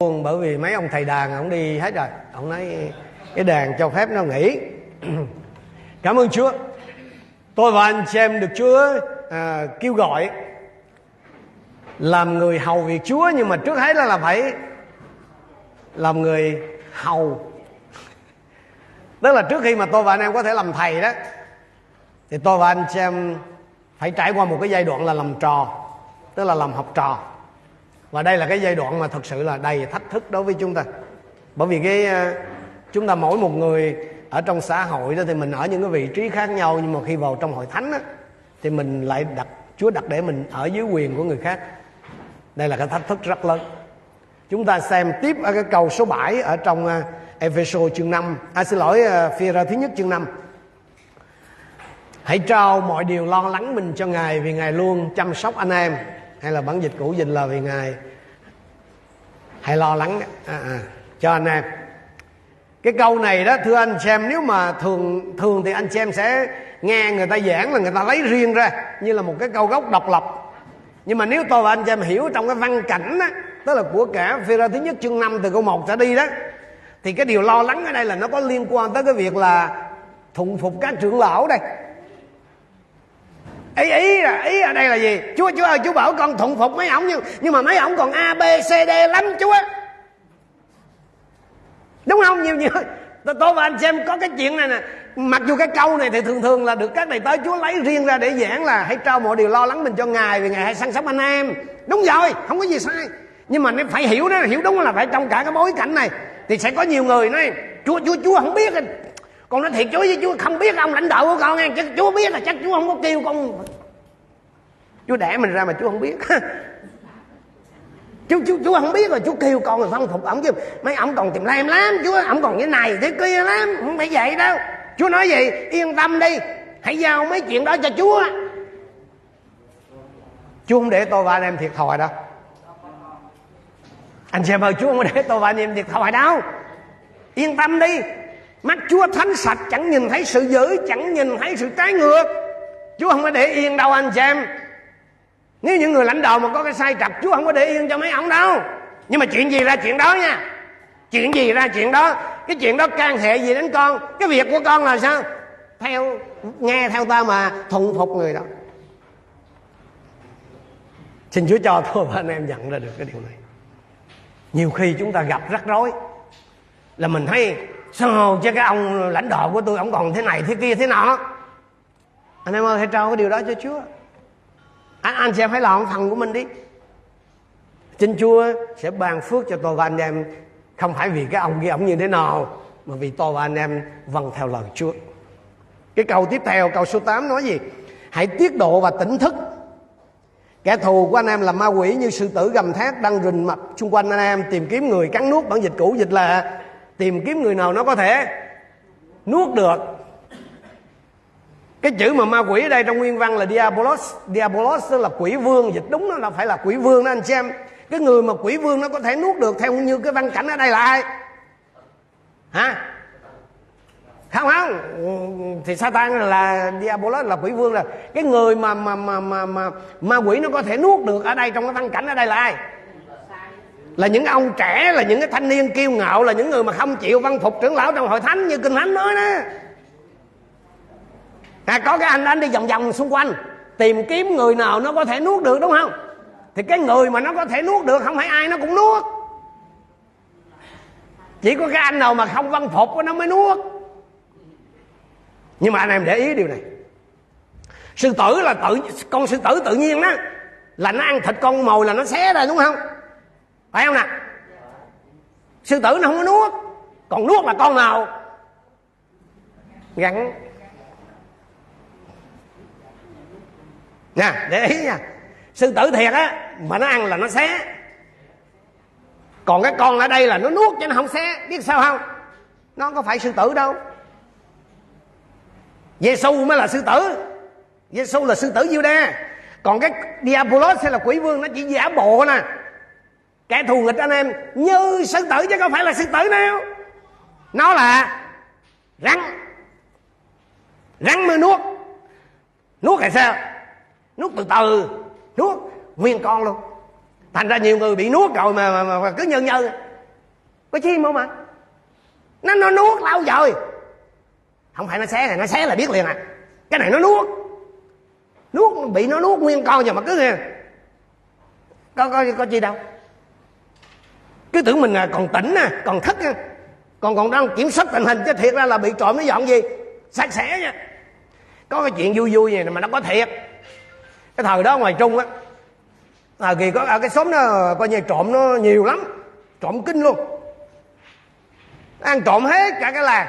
buồn bởi vì mấy ông thầy đàn ông đi hết rồi. Ông nói cái đàn cho phép nó nghỉ. Cảm ơn chúa. Tôi và anh chị em được chúa à, kêu gọi làm người hầu việc chúa nhưng mà trước hết là phải làm người hầu. Tức là trước khi mà tôi và anh em có thể làm thầy đó thì tôi và anh chị em phải trải qua một cái giai đoạn là làm trò tức là làm học trò và đây là cái giai đoạn mà thật sự là đầy thách thức đối với chúng ta. Bởi vì cái ờ, chúng ta mỗi một người ở trong xã hội đó thì mình ở những cái vị trí khác nhau nhưng mà khi vào trong hội thánh á, thì mình lại đặt Chúa đặt để mình ở dưới quyền của người khác. Đây là cái thách thức rất lớn. Chúng ta xem tiếp ở cái câu số 7 ở trong ờ, Ephesos chương 5 à xin lỗi ờ, phi ra thứ nhất chương 5 hãy trao mọi điều lo lắng mình cho ngài vì ngài luôn chăm sóc anh em hay là bản dịch cũ dịch là vì ngài hãy lo lắng. À, à, cho anh em. Cái câu này đó thưa anh xem nếu mà thường thường thì anh xem sẽ nghe người ta giảng là người ta lấy riêng ra như là một cái câu gốc độc lập. Nhưng mà nếu tôi và anh xem hiểu trong cái văn cảnh đó tức là của cả phi ra thứ nhất chương 5 từ câu 1 trở đi đó thì cái điều lo lắng ở đây là nó có liên quan tới cái việc là thụng phục các trưởng lão đây ý ý là ý ở đây là gì? Chúa chúa ơi chúa bảo con thuận phục mấy ổng nhưng nhưng mà mấy ổng còn a b c d lắm chúa. Đúng không? Nhiều nhiều. Tôi, tôi và anh xem có cái chuyện này nè. Mặc dù cái câu này thì thường thường là được các thầy tới chúa lấy riêng ra để giảng là hãy trao mọi điều lo lắng mình cho ngài vì ngài hãy săn sóc anh em. Đúng rồi không có gì sai. Nhưng mà nếu phải hiểu đó hiểu đúng là phải trong cả cái bối cảnh này thì sẽ có nhiều người nói chúa chúa chúa không biết con nói thiệt, chúa với chúa không biết ông lãnh đạo của con nghe. Chứ chúa biết là chắc chúa không có kêu con. Chúa đẻ mình ra mà chúa không biết. Chú chú chú không biết rồi chú kêu con rồi phân phục ổng chứ mấy ổng còn tìm lem lắm, chúa ổng còn như này thế kia lắm, không phải vậy đâu. Chúa nói gì? Yên tâm đi, hãy giao mấy chuyện đó cho chúa. Chúa không để tôi và anh em thiệt thòi đâu. Anh xem ơi, chúa không để tôi và anh em thiệt thòi đâu. Yên tâm đi mắt chúa thánh sạch, chẳng nhìn thấy sự dữ, chẳng nhìn thấy sự trái ngược. Chúa không có để yên đâu anh xem nếu những người lãnh đạo mà có cái sai trật, chúa không có để yên cho mấy ông đâu. Nhưng mà chuyện gì ra chuyện đó nha. Chuyện gì ra chuyện đó. Cái chuyện đó can hệ gì đến con. Cái việc của con là sao? Theo, nghe theo ta mà thuận phục người đó. Xin chúa cho tôi và anh em nhận ra được cái điều này. Nhiều khi chúng ta gặp rắc rối. Là mình thấy sao chứ cái ông lãnh đạo của tôi ông còn thế này thế kia thế nọ? Anh em ơi hãy trao cái điều đó cho chúa. Anh, anh sẽ phải làm phần của mình đi. Xin Chúa sẽ ban phước cho tôi và anh em. Không phải vì cái ông kia ông như thế nào Mà vì tôi và anh em vâng theo lời Chúa. Cái câu tiếp theo câu số 8 nói gì? Hãy tiết độ và tỉnh thức. Kẻ thù của anh em là ma quỷ như sư tử gầm thét đang rình mập. Xung quanh anh em tìm kiếm người cắn nuốt bản dịch cũ dịch là tìm kiếm người nào nó có thể nuốt được. Cái chữ mà ma quỷ ở đây trong nguyên văn là diabolos. Diabolos tức là quỷ vương dịch đúng nó là phải là quỷ vương đó anh xem cái người mà quỷ vương nó có thể nuốt được theo như cái văn cảnh ở đây là ai? Hả? Không không. Thì Satan là Diabolos, là quỷ vương là cái người mà mà mà mà mà ma quỷ nó có thể nuốt được ở đây trong cái văn cảnh ở đây là ai? Là những ông trẻ là những cái thanh niên kiêu ngạo là những người mà không chịu văn phục trưởng lão trong hội thánh như kinh thánh nói đó. À, có cái anh anh đi vòng vòng xung quanh tìm kiếm người nào nó có thể nuốt được đúng không? Thì cái người mà nó có thể nuốt được không phải ai nó cũng nuốt. Chỉ có cái anh nào mà không văn phục nó mới nuốt. Nhưng mà anh em để ý điều này. Sư tử là tự con sư tử tự nhiên đó là nó ăn thịt con mồi là nó xé ra đúng không? Phải không nè sư tử nó không có nuốt, còn nuốt là con nào? Gắn. Nha để ý nha. Sư tử thiệt á, mà nó ăn là nó xé. Còn cái con ở đây là nó nuốt cho nó không xé. Biết sao không? Nó có phải sư tử đâu. Giêsu mới là sư tử. Giêsu là sư tử diêu đa còn cái Diabolos hay là quỷ vương nó chỉ giả bộ nè kẻ thù nghịch anh em như sư tử chứ không phải là sư tử nào nó là rắn. Rắn mới nuốt. Nuốt là sao nuốt từ từ. Nuốt. Nguyên con luôn. Thành ra nhiều người bị nuốt rồi mà, mà, mà cứ nhân nhân có chim không mà? Nó nó nuốt lâu rồi. Không phải nó xé này nó xé là biết liền à. Cái này nó nuốt. Nuốt bị nó nuốt nguyên con rồi mà cứ nghe. Có có có chi đâu? Cứ tưởng mình à, còn tỉnh nè còn thức nè còn còn đang kiểm soát tình hình chứ thiệt ra là bị trộm nó dọn gì? Sạch sẽ nha. Có cái chuyện vui vui này mà nó có thiệt. Cái thời đó ngoài trung á à, kỳ có ở cái xóm nó coi như trộm nó nhiều lắm. Trộm kinh luôn. Ăn trộm hết cả cái làng.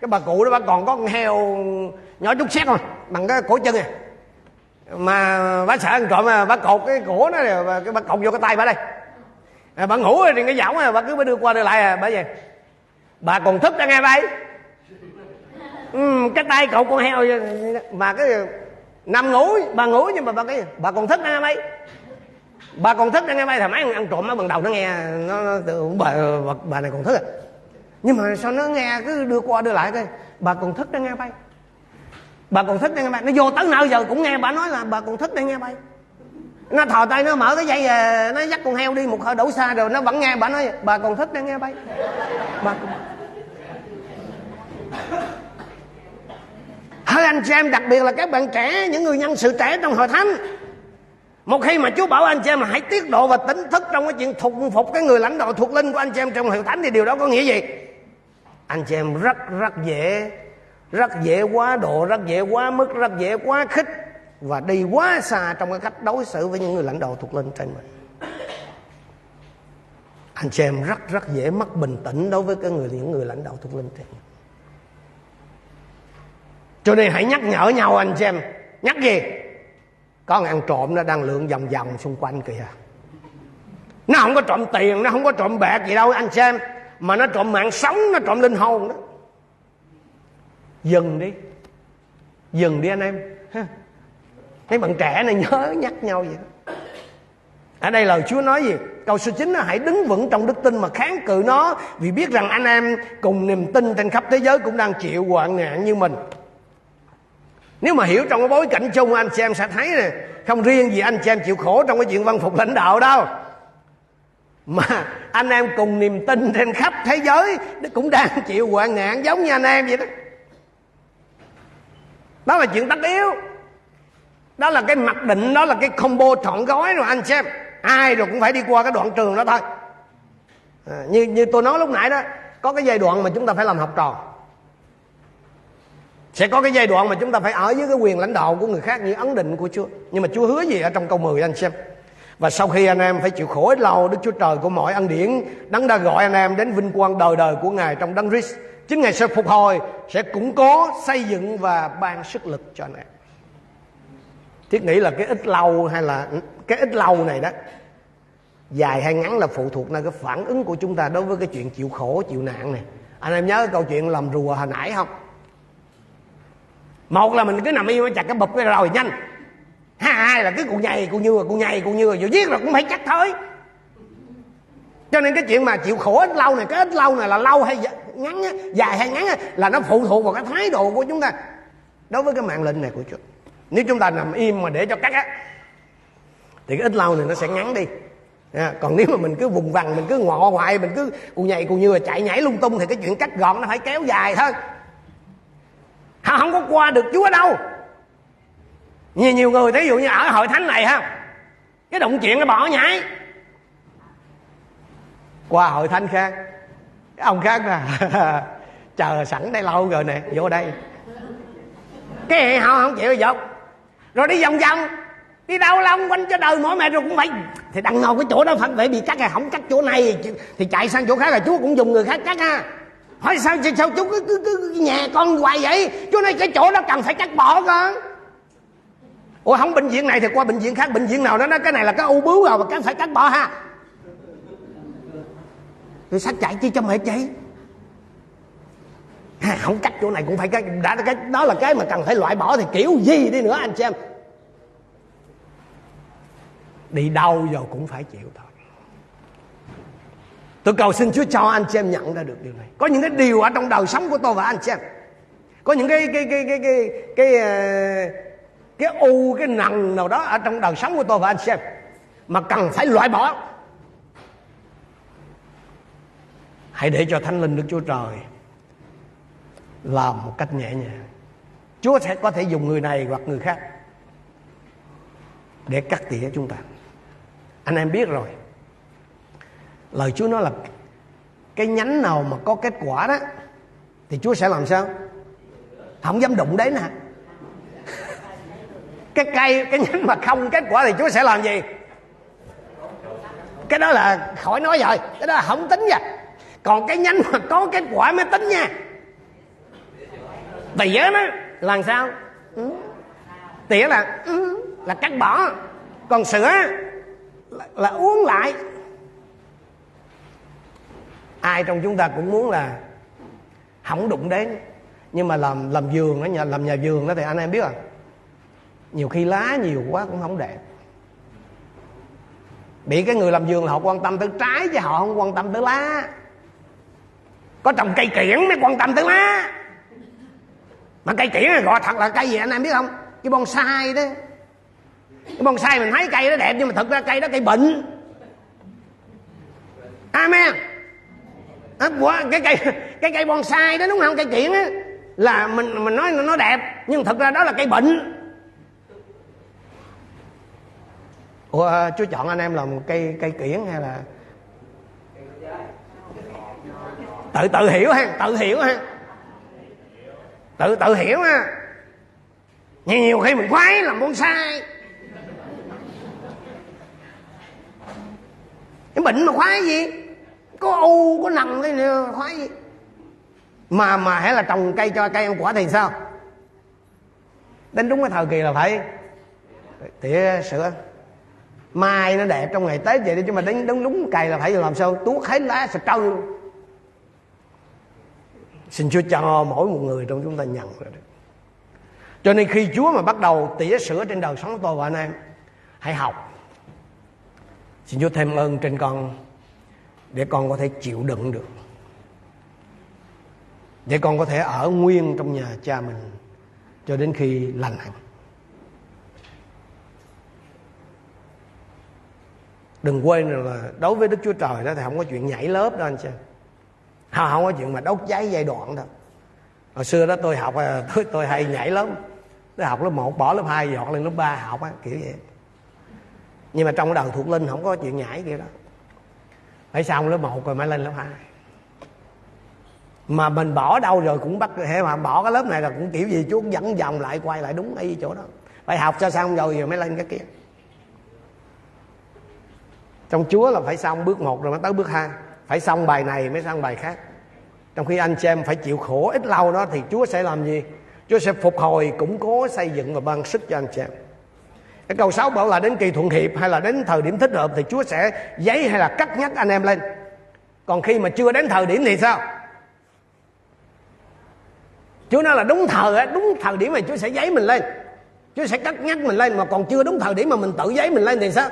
Cái bà cụ đó bà còn có con heo nhỏ chút xét thôi bằng cái cổ chân này mà bà sợ ăn trộm mà bà cột cái cổ nó cái bà cột vô cái tay bà đây à, bà ngủ rồi thì cái à, bà cứ bà đưa qua đưa lại à bà vậy bà còn thức ra nghe bay ừ, cái tay cậu con heo mà cái nằm ngủ bà ngủ nhưng mà bà cái bà còn thức ra nghe bay bà còn thức ra nghe bay thằng mấy ăn trộm nó bằng đầu nó nghe nó, nó bà, bà, bà này còn thức à. Nhưng mà sao nó nghe cứ đưa qua đưa lại thôi bà còn thức đang nghe bay bà còn thức đang nghe bay nó vô tới nào giờ cũng nghe bà nói là bà còn thức đang nghe bay nó thò tay nó mở cái dây à, nó dắt con heo đi một hơi đổ xa rồi nó vẫn nghe. Bà nói bà còn thích đang nghe bay. Bà còn... hơi anh chị em đặc biệt là các bạn trẻ những người nhân sự trẻ trong hội thánh. Một khi mà Chúa bảo anh chị em hãy tiết độ và tính thức trong cái chuyện thuộc phục cái người lãnh đạo thuộc linh của anh chị em trong hội thánh thì điều đó có nghĩa gì? Anh chị em rất rất dễ rất dễ quá độ, rất dễ quá mức, rất dễ quá khích và đi quá xa trong cái cách đối xử với những người lãnh đạo thuộc linh trên mình. Anh chị em rất rất dễ mất bình tĩnh đối với cái người, những người lãnh đạo thuộc linh trên mình. Cho nên hãy nhắc nhở nhau anh chị em. Nhắc gì? có ăn trộm nó đang lượn vòng vòng xung quanh kìa nó không có trộm tiền, nó không có trộm bạc gì đâu, anh xem mà nó trộm mạng sống, nó trộm linh hồn đó dừng đi dừng đi anh em mấy bạn trẻ này nhớ nhắc nhau vậy ở à, đây lời Chúa nói gì? Câu số 9 là hãy đứng vững trong đức tin mà kháng cự nó. Vì biết rằng anh em cùng niềm tin trên khắp thế giới cũng đang chịu hoạn nạn như mình. Nếu mà hiểu trong cái bối cảnh chung, anh chị em sẽ thấy nè, không riêng gì anh chị em chịu khổ trong cái chuyện văn phục lãnh đạo đâu. Mà anh em cùng niềm tin trên khắp thế giới cũng đang chịu hoạn nạn giống như anh em vậy đó. Đó là chuyện tất yếu đó là cái mặc định đó là cái combo trọn gói rồi anh xem. Ai rồi cũng phải đi qua cái đoạn trường đó thôi. À, như như tôi nói lúc nãy đó có cái giai đoạn mà chúng ta phải làm học trò. Sẽ có cái giai đoạn mà chúng ta phải ở dưới cái quyền lãnh đạo của người khác như ấn định của Chúa. Nhưng mà Chúa hứa gì ở trong câu 10 anh xem. Và sau khi anh em phải chịu khổ ít lâu Đức Chúa Trời của mọi ân điển đấng đã gọi anh em đến vinh quang đời đời của Ngài trong đấng Christ. Chính Ngài sẽ phục hồi sẽ củng cố xây dựng và ban sức lực cho anh em thiết nghĩ là cái ít lâu hay là cái ít lâu này đó, dài hay ngắn là phụ thuộc nơi cái phản ứng của chúng ta đối với cái chuyện chịu khổ, chịu nạn này. Anh em nhớ cái câu chuyện làm rùa hồi nãy không? Một là mình cứ nằm im chặt cái bụp cái rồi nhanh. Hai là cứ cụ nhầy cụ như cụ nhầy cụ như rồi giết rồi cũng phải chắc thôi. Cho nên cái chuyện mà chịu khổ ít lâu này, cái ít lâu này là lâu hay ngắn dài hay ngắn là nó phụ thuộc vào cái thái độ của chúng ta đối với cái mạng lệnh này của Chúa nếu chúng ta nằm im mà để cho cắt á thì cái ít lâu này nó sẽ ngắn đi. À, còn nếu mà mình cứ vùng vằng mình cứ ngọ hoài mình cứ cụ nhảy cụ như chạy nhảy lung tung thì cái chuyện cắt gọn nó phải kéo dài thôi. Họ không có qua được chúa đâu. Nhiều nhiều người thí dụ như ở hội thánh này ha cái động chuyện nó bỏ nhảy. Qua hội thánh khác cái ông khác là chờ sẵn đây lâu rồi nè vô đây. Cái họ không chịu dọc rồi đi vòng vòng. Đi đâu long quanh cho đời mỗi mẹ rồi cũng phải thì đằng nào cái chỗ đó phải bị cắt này không cắt chỗ này thì chạy sang chỗ khác là chúa cũng dùng người khác cắt ha. Hỏi sao sao chú cứ, cứ, cứ nhà con hoài vậy? Chú nói cái chỗ đó cần phải cắt bỏ cơ. ủa không bệnh viện này thì qua bệnh viện khác bệnh viện nào đó nói cái này là cái u bướu rồi mà cần phải cắt bỏ ha. Rồi sát chạy chi cho mẹ chị à, không cắt chỗ này cũng phải cắt đã cái đó là cái mà cần phải loại bỏ thì kiểu gì đi nữa anh xem đi đâu giờ cũng phải chịu thôi Tôi cầu xin Chúa cho anh xem nhận ra được điều này. Có những cái điều ở trong đời sống của tôi và anh xem. Có những cái cái cái cái cái cái cái, cái u cái nặng nào đó ở trong đời sống của tôi và anh xem mà cần phải loại bỏ. hãy để cho thánh linh đức chúa trời làm một cách nhẹ nhàng. Chúa sẽ có thể dùng người này hoặc người khác để cắt tỉa chúng ta. Anh em biết rồi. Lời chúa nói là cái nhánh nào mà có kết quả đó, thì chúa sẽ làm sao? Không dám đụng đến nè. cái cây, cái nhánh mà không kết quả thì chúa sẽ làm gì? Cái đó là khỏi nói rồi. Cái đó là không tính nha. Còn cái nhánh mà có kết quả mới tính nha tỉa nó là sao? Ừ. tỉa là ừ, là cắt bỏ. Còn sữa là, là uống lại. Ai trong chúng ta cũng muốn là không đụng đến. Nhưng mà làm làm vườn đó nhà làm nhà vườn đó thì anh em biết à. Nhiều khi lá nhiều quá cũng không đẹp. Bị cái người làm vườn là họ quan tâm tới trái chứ họ không quan tâm tới lá. Có trồng cây kiển mới quan tâm tới lá mà cây tỉa này gọi thật là cây gì anh em biết không? Cái bonsai đó. Cái bonsai mình thấy cây nó đẹp nhưng mà thật ra cây đó cây bệnh. Amen. À, cái cây cái cây bonsai đó đúng không? Cây kiển á. Là mình mình nói nó đẹp nhưng thật ra đó là cây bệnh. Ủa chú chọn anh em làm cây cây kiển hay là? Tự tự hiểu ha tự hiểu ha tự tự hiểu ha nhiều, nhiều khi mình khoái làm bonsai cái bệnh mà khoái gì? Có u có nằm cái khoái gì? Mà mà hãy là trồng cây cho cây ăn quả thì sao? Đến đúng cái thời kỳ là phải. Tỉa sữa mai nó đẹp trong ngày tết vậy đi chứ mà đến đúng đúng cây là phải làm sao? Tuốt hết lá sạch trâu. luôn xin chúa cho mỗi một người trong chúng ta nhận ra được. Cho nên khi chúa mà bắt đầu tỉa sửa trên đời sống tôi và anh em, hãy học. Xin chúa thêm ơn trên con để con có thể chịu đựng được. Để con có thể ở nguyên trong nhà cha mình cho đến khi lành hẳn. đừng quên là đối với đức chúa trời đó thì không có chuyện nhảy lớp đâu anh chị không, không có chuyện mà đốt cháy giai đoạn đâu. Hồi xưa đó tôi học à, tôi, tôi hay nhảy lắm. Tôi học lớp 1 bỏ lớp 2 dọn lên lớp 3 học á kiểu vậy. Nhưng mà trong cái đời thuộc linh không có chuyện nhảy kia đó. Phải xong lớp 1 rồi mới lên lớp 2 mà mình bỏ đâu rồi cũng bắt hệ mà bỏ cái lớp này là cũng kiểu gì chú dẫn vòng lại quay lại đúng y chỗ đó. Phải học cho xong rồi rồi mới lên cái kia. Trong chúa là phải xong bước một rồi mới tới bước hai phải xong bài này mới sang bài khác trong khi anh chị em phải chịu khổ, ít lâu đó thì chúa sẽ làm gì chúa sẽ phục hồi, củng cố, xây dựng và ban sức cho anh chị em cái câu 6 bảo là đến kỳ thuận hiệp hay là đến thời điểm thích hợp thì Chúa sẽ giấy hay là cắt nhắc anh em lên. Còn khi mà chưa đến thời điểm thì sao? Chúa nói là đúng thời đúng thời điểm mà Chúa sẽ giấy mình lên. Chúa sẽ cắt nhắc mình lên mà còn chưa đúng thời điểm mà mình tự giấy mình lên thì sao?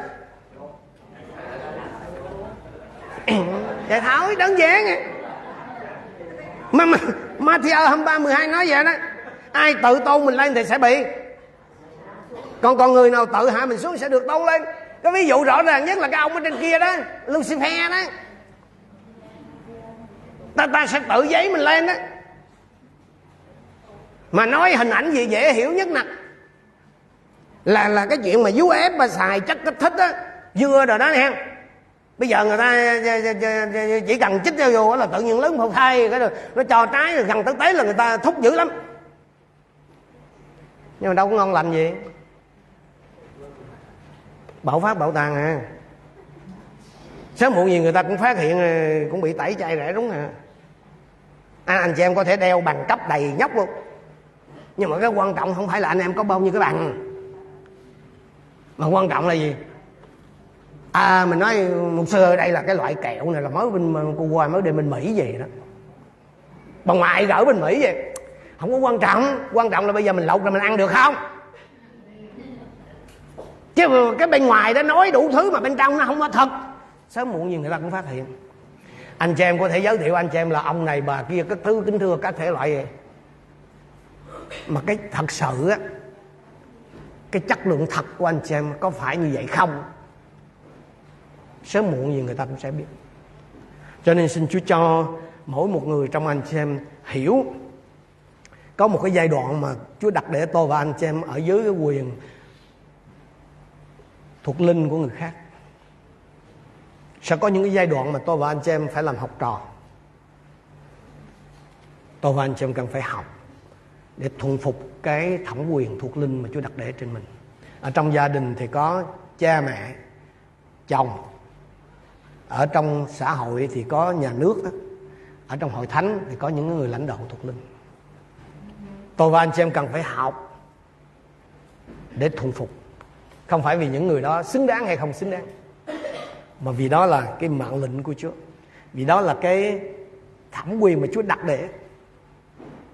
Vậy thôi đơn giản à. Mà, mà Matthew 23 12 nói vậy đó. Ai tự tôn mình lên thì sẽ bị. Còn còn người nào tự hạ mình xuống sẽ được tôn lên. Cái ví dụ rõ ràng nhất là cái ông ở trên kia đó Lucifer đó. Ta ta sẽ tự giấy mình lên đó. Mà nói hình ảnh gì dễ hiểu nhất nè. Là là cái chuyện mà vú ép mà xài chất kích thích á. Dưa rồi đó nè bây giờ người ta ờ, ờ, ờ, chỉ cần chích vô là tự nhiên lớn một thai cái rồi nó cho trái rồi gần tới tế là người ta thúc dữ lắm. Nhưng mà đâu có ngon lành gì. Bảo phát bảo tàng à. Sớm muộn gì người ta cũng phát hiện cũng bị tẩy chay rẻ đúng à. Anh, anh chị em có thể đeo bằng cấp đầy nhóc luôn. Nhưng mà cái quan trọng không phải là anh em có bao nhiêu cái bằng. Mà quan trọng là gì? À mình nói một sơ đây là cái loại kẹo này là mới bên, cô qua mới đi bên mỹ về đó. Bà ngoại gỡ bên mỹ về. Không có quan trọng quan trọng là bây giờ mình lột rồi mình ăn được không? Chứ cái bên ngoài đó nói đủ thứ mà bên trong nó không có thật. Sớm muộn gì người ta cũng phát hiện. Anh chị em có thể giới thiệu anh chị em là ông này, bà kia các thứ kính thưa các thể loại. Gì mà cái thật sự á, cái chất lượng thật của anh chị em có phải như vậy không? Sớm muộn gì người ta cũng sẽ biết. Cho nên xin Chúa cho mỗi một người trong anh chị em hiểu, có một cái giai đoạn mà Chúa đặt để tôi và anh chị em ở dưới cái quyền thuộc linh của người khác. Sẽ có những cái giai đoạn mà tôi và anh chị em phải làm học trò. Tôi và anh chị em cần phải học để thuần phục cái thẩm quyền thuộc linh mà Chúa đặt để trên mình. Ở trong gia đình thì có cha mẹ, chồng ở trong xã hội thì có nhà nước đó. ở trong hội thánh thì có những người lãnh đạo thuộc linh. Tôi và anh chị em cần phải học để thuần phục. Không phải vì những người đó xứng đáng hay không xứng đáng, mà vì đó là cái mạng lệnh của Chúa. Vì đó là cái thẩm quyền mà Chúa đặt để.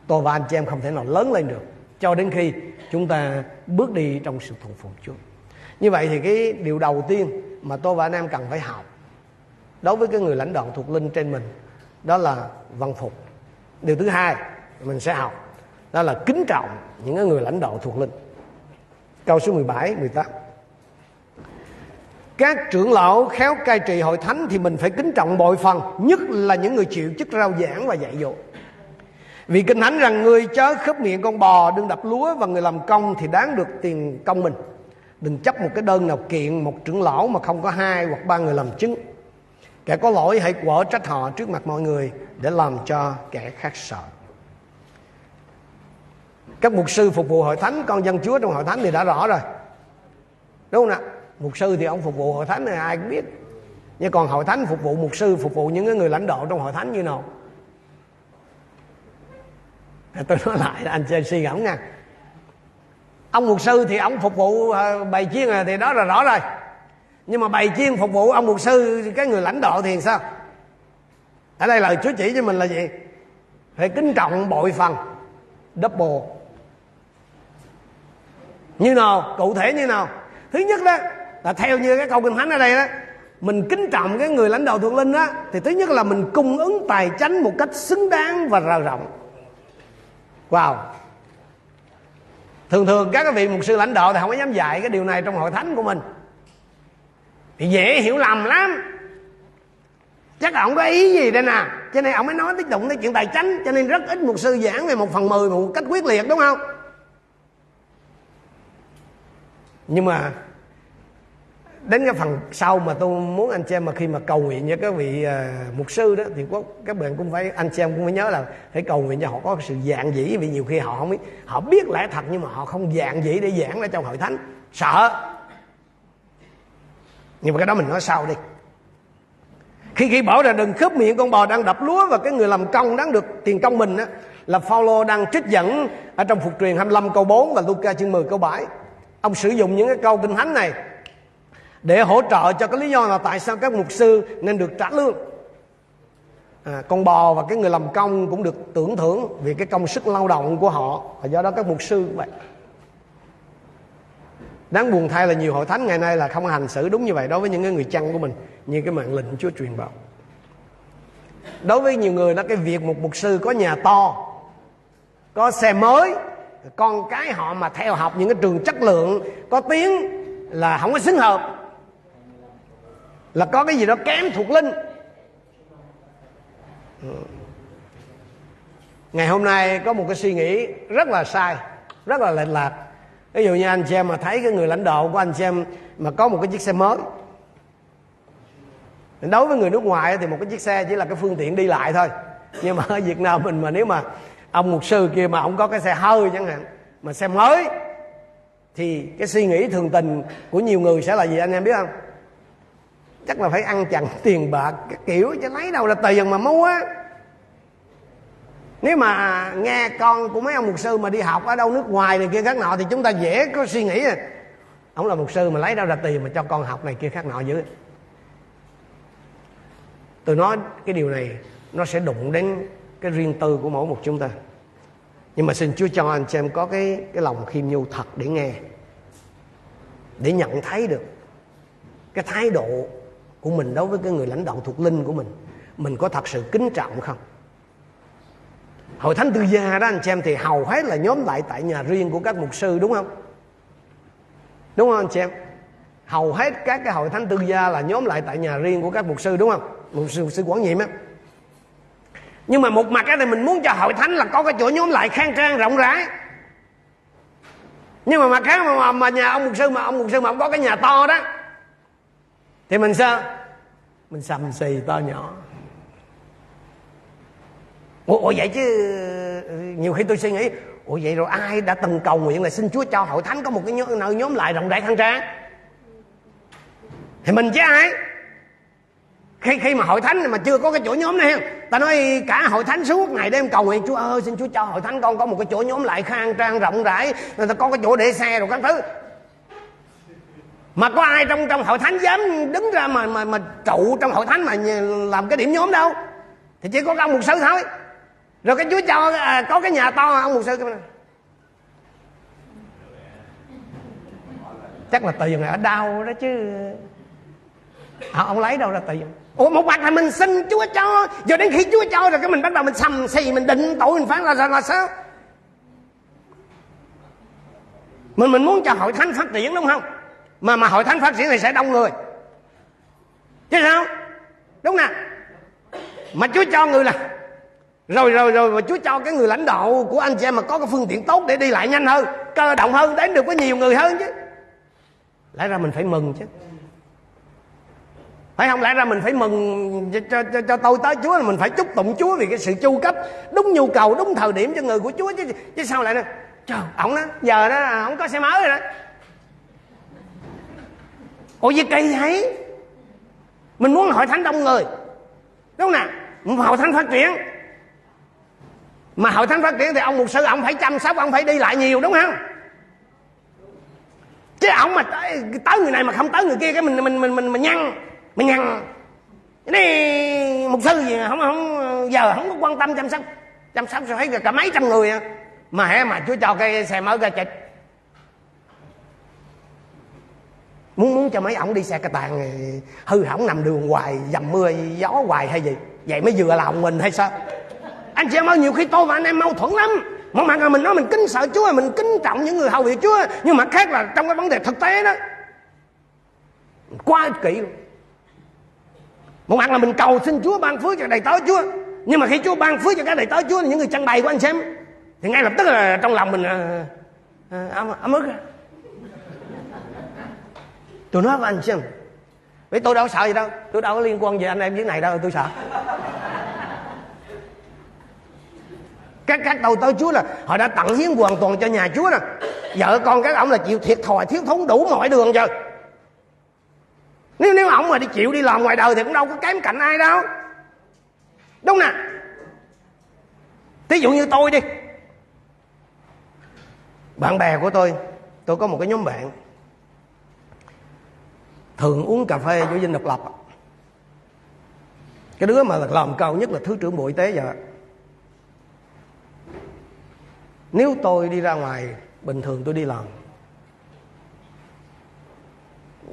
Tôi và anh chị em không thể nào lớn lên được cho đến khi chúng ta bước đi trong sự thuần phục Chúa. Như vậy thì cái điều đầu tiên mà tôi và anh em cần phải học đối với cái người lãnh đạo thuộc linh trên mình, đó là văn phục. Điều thứ hai, mình sẽ học, đó là kính trọng những người lãnh đạo thuộc linh. Câu số 17 18 các trưởng lão khéo cai trị hội thánh thì mình phải kính trọng bội phần, nhất là những người chịu chức rao giảng và dạy dỗ. Vì kinh thánh rằng người chớ khớp miệng con bò, đừng đập lúa và người làm công thì đáng được tiền công mình. Đừng chấp một cái đơn nào kiện một trưởng lão mà không có hai hoặc ba người làm chứng kẻ có lỗi hãy quở trách họ trước mặt mọi người để làm cho kẻ khác sợ. Các mục sư phục vụ hội thánh, con dân chúa trong hội thánh thì đã rõ rồi. Đúng không ạ mục sư thì ông phục vụ hội thánh này, ai cũng biết. Nhưng còn hội thánh phục vụ, mục sư phục vụ những người lãnh đạo trong hội thánh như nào? Tôi nói lại, anh chơi suy ngẫm nha. Ông mục sư thì ông phục vụ bài bày chiên à, thì đó là rõ rồi nhưng mà bày chiên phục vụ ông mục sư, cái người lãnh đạo thì sao? Ở đây lời Chúa chỉ cho mình là gì? Phải kính trọng bội phần, double. Như nào? Cụ thể như nào? Thứ nhất đó, là theo như cái câu kinh thánh ở đây đó, mình kính trọng cái người lãnh đạo thuộc linh đó thì thứ nhất là mình cung ứng tài chánh một cách xứng đáng và rào rộng. Wow. Thường thường các vị mục sư lãnh đạo thì không có dám dạy cái điều này trong hội thánh của mình thì dễ hiểu lầm lắm. Chắc là ông có ý gì đây nè? Cho nên ông mới nói tiếp đụng tới chuyện tài chánh cho nên rất ít một sư giảng về một phần mười một cách quyết liệt đúng không? Nhưng mà đến cái phần sau mà tôi muốn anh chị em mà khi mà cầu nguyện cho các vị uh, mục sư đó thì có các bạn cũng phải anh chị em cũng phải nhớ là phải cầu nguyện cho họ có sự dạng dĩ vì nhiều khi họ không biết họ biết lẽ thật nhưng mà họ không dạng dĩ để giảng ra trong hội thánh. Sợ nhưng mà cái đó mình nói sau đi. Khi khi bảo là đừng khớp miệng con bò đang đập lúa và cái người làm công đáng được tiền công mình á là Paulo đang trích dẫn ở trong phục truyền 25 câu 4 và Luca chương 10 câu 7 ông sử dụng những cái câu kinh thánh này để hỗ trợ cho cái lý do là tại sao các mục sư nên được trả lương. À, con bò và cái người làm công cũng được tưởng thưởng vì cái công sức lao động của họ và do đó các mục sư vậy đáng buồn thay là nhiều hội thánh ngày nay là không hành xử đúng như vậy đối với những người chăn của mình, như cái mạng lệnh Chúa truyền bảo. Đối với nhiều người đó, cái việc một mục sư có nhà to, có xe mới, con cái họ mà theo học những cái trường chất lượng, có tiếng là không có xứng hợp, là có cái gì đó kém thuộc linh. Ngày hôm nay có một cái suy nghĩ rất là sai, rất là lệch lạc ví dụ như anh chị em mà thấy cái người lãnh đạo của anh chị em mà có một cái chiếc xe mới đối với người nước ngoài thì một cái chiếc xe chỉ là cái phương tiện đi lại thôi. Nhưng mà ở việt nam mình mà nếu mà ông mục sư kia mà ông có cái xe hơi chẳng hạn, mà xe mới, thì cái suy nghĩ thường tình của nhiều người sẽ là gì anh em biết không? Chắc là phải ăn chặn tiền bạc các kiểu, chứ lấy đâu là tiền mà mua nếu mà nghe con của mấy ông mục sư mà đi học ở đâu nước ngoài này kia khác nọ thì chúng ta dễ có suy nghĩ à. Ông là mục sư mà lấy đâu ra tiền mà cho con học này kia khác nọ dữ. Tôi nói cái điều này, nó sẽ đụng đến cái riêng tư của mỗi một chúng ta. Nhưng mà xin Chúa cho anh chị em có cái cái lòng khiêm nhu thật để nghe, để nhận thấy được cái thái độ của mình đối với cái người lãnh đạo thuộc linh của mình. Mình có thật sự kính trọng không? Hội thánh tư gia đó anh chị em thì hầu hết là nhóm lại tại nhà riêng của các mục sư đúng không? Đúng không anh chị em? Hầu hết các cái hội thánh tư gia là nhóm lại tại nhà riêng của các mục sư đúng không? Mục sư, mục sư quản nhiệm á. Nhưng mà một mặt cái này mình muốn cho hội thánh là có cái chỗ nhóm lại khang trang rộng rãi. Nhưng mà mặt khác mà, mà nhà ông mục sư mà ông mục sư mà ông có cái nhà to đó thì mình sao? Mình sầm xì to nhỏ ủa, ủa vậy chứ ừ, nhiều khi tôi suy nghĩ ủa vậy rồi ai đã từng cầu nguyện là xin chúa cho hội thánh có một cái nhóm, nơi nhóm lại rộng rãi khang trang? Thì mình chứ ai? Khi khi mà hội thánh mà chưa có cái chỗ nhóm này ta nói cả hội thánh suốt ngày đêm cầu nguyện chúa ơi xin chúa cho hội thánh con có một cái chỗ nhóm lại khang trang rộng rãi người ta có cái chỗ để xe rồi các thứ. Mà có ai trong trong hội thánh dám đứng ra mà mà mà trụ trong hội thánh mà làm cái điểm nhóm đâu? Thì chỉ có ông một sư thôi rồi cái chúa cho à, có cái nhà to ông mục sư cái chắc là tiền là ở đâu đó chứ. À, ông lấy đâu ra tiền? Ủa một mặt là mình xin chúa cho. Rồi đến khi chúa cho rồi cái mình bắt đầu mình sầm xì mình định tội mình phán là, là là sao mình mình muốn cho hội thánh phát triển đúng không? Mà mà hội thánh phát triển thì sẽ đông người. Chứ sao? Đúng nè. Mà chúa cho người là rồi rồi rồi mà chúa cho cái người lãnh đạo của anh chị em mà có cái phương tiện tốt để đi lại nhanh hơn cơ động hơn đến được có nhiều người hơn chứ. Lẽ ra mình phải mừng chứ. Phải không? Lẽ ra mình phải mừng cho, cho, cho tôi tới Chúa mình phải chúc tụng Chúa vì cái sự chu cấp đúng nhu cầu đúng thời điểm cho người của Chúa chứ chứ sao lại nè trời ổng đó giờ đó không có xe mới rồi đó. Ủa gì kỳ vậy? Mình muốn hội thánh đông người. Đúng không nè hội thánh phát triển mà hội thánh phát triển thì ông mục sư ông phải chăm sóc ông phải đi lại nhiều đúng không? Chứ ông mà tới, tới người này mà không tới người kia cái mình mình mình mình, mình nhăn mình nhăn cái này mục sư gì không không giờ không có quan tâm chăm sóc. Chăm sóc rồi thấy cả mấy trăm người à. mà hả mà chúa cho cái xe mới ra chịch muốn muốn cho mấy ổng đi xe cà tàn hư hỏng nằm đường hoài dầm mưa gió hoài hay gì. Vậy mới vừa lòng mình hay sao? Anh chị em ơi nhiều khi tôi và anh em mâu thuẫn lắm. Một mặt là mình nói mình kính sợ chúa mình kính trọng những người hầu việc chúa. Nhưng mặt khác là trong cái vấn đề thực tế đó quá ích kỷ luôn. Một mặt là mình cầu xin chúa ban phước cho đầy tớ chúa. Nhưng mà khi chúa ban phước cho các đầy tớ chúa những người chân bày của anh xem. Thì ngay lập tức là trong lòng mình à, à, ấm, ấm ức tôi nói với anh xem vậy tôi đâu sợ gì đâu. Tôi đâu có liên quan gì anh em với này đâu tôi sợ. Các các đầu tới Chúa là họ đã tặng hiến hoàn toàn cho nhà Chúa nè. Vợ con các ông là chịu thiệt thòi, thiếu thốn đủ mọi đường rồi nếu nếu ông mà đi chịu đi làm ngoài đời thì cũng đâu có kém cạnh ai đâu. Đúng nè. Thí dụ như tôi đi. Bạn bè của tôi tôi có một cái nhóm bạn thường uống cà phê với dinh độc lập. Cái đứa mà làm cao nhất là thứ trưởng bộ y tế giờ nếu tôi đi ra ngoài, bình thường tôi đi làm.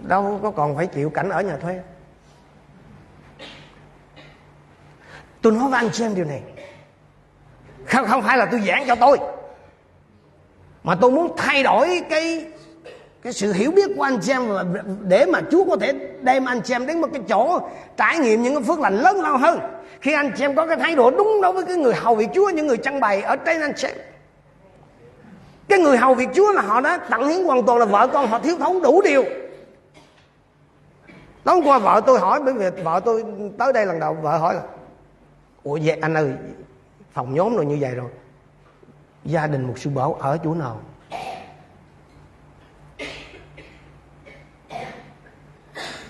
Đâu có còn phải chịu cảnh ở nhà thuê. Tôi nói với anh xem điều này. Không không phải là tôi giảng cho tôi. Mà tôi muốn thay đổi cái cái sự hiểu biết của anh chị em để mà Chúa có thể đem anh chị em đến một cái chỗ trải nghiệm những cái phước lành lớn lao hơn. Khi anh chị em có cái thái độ đúng đối với cái người hầu vị Chúa, những người trang bày ở trên anh chị em cái người hầu việc Chúa là họ đã tặng hiến hoàn toàn là vợ con, họ thiếu thốn đủ điều. Tối qua vợ tôi hỏi, bởi vì vợ tôi tới đây lần đầu, vợ hỏi là, ủa vậy anh ơi, phòng nhóm rồi như vậy rồi, gia đình một sư bảo ở chỗ nào?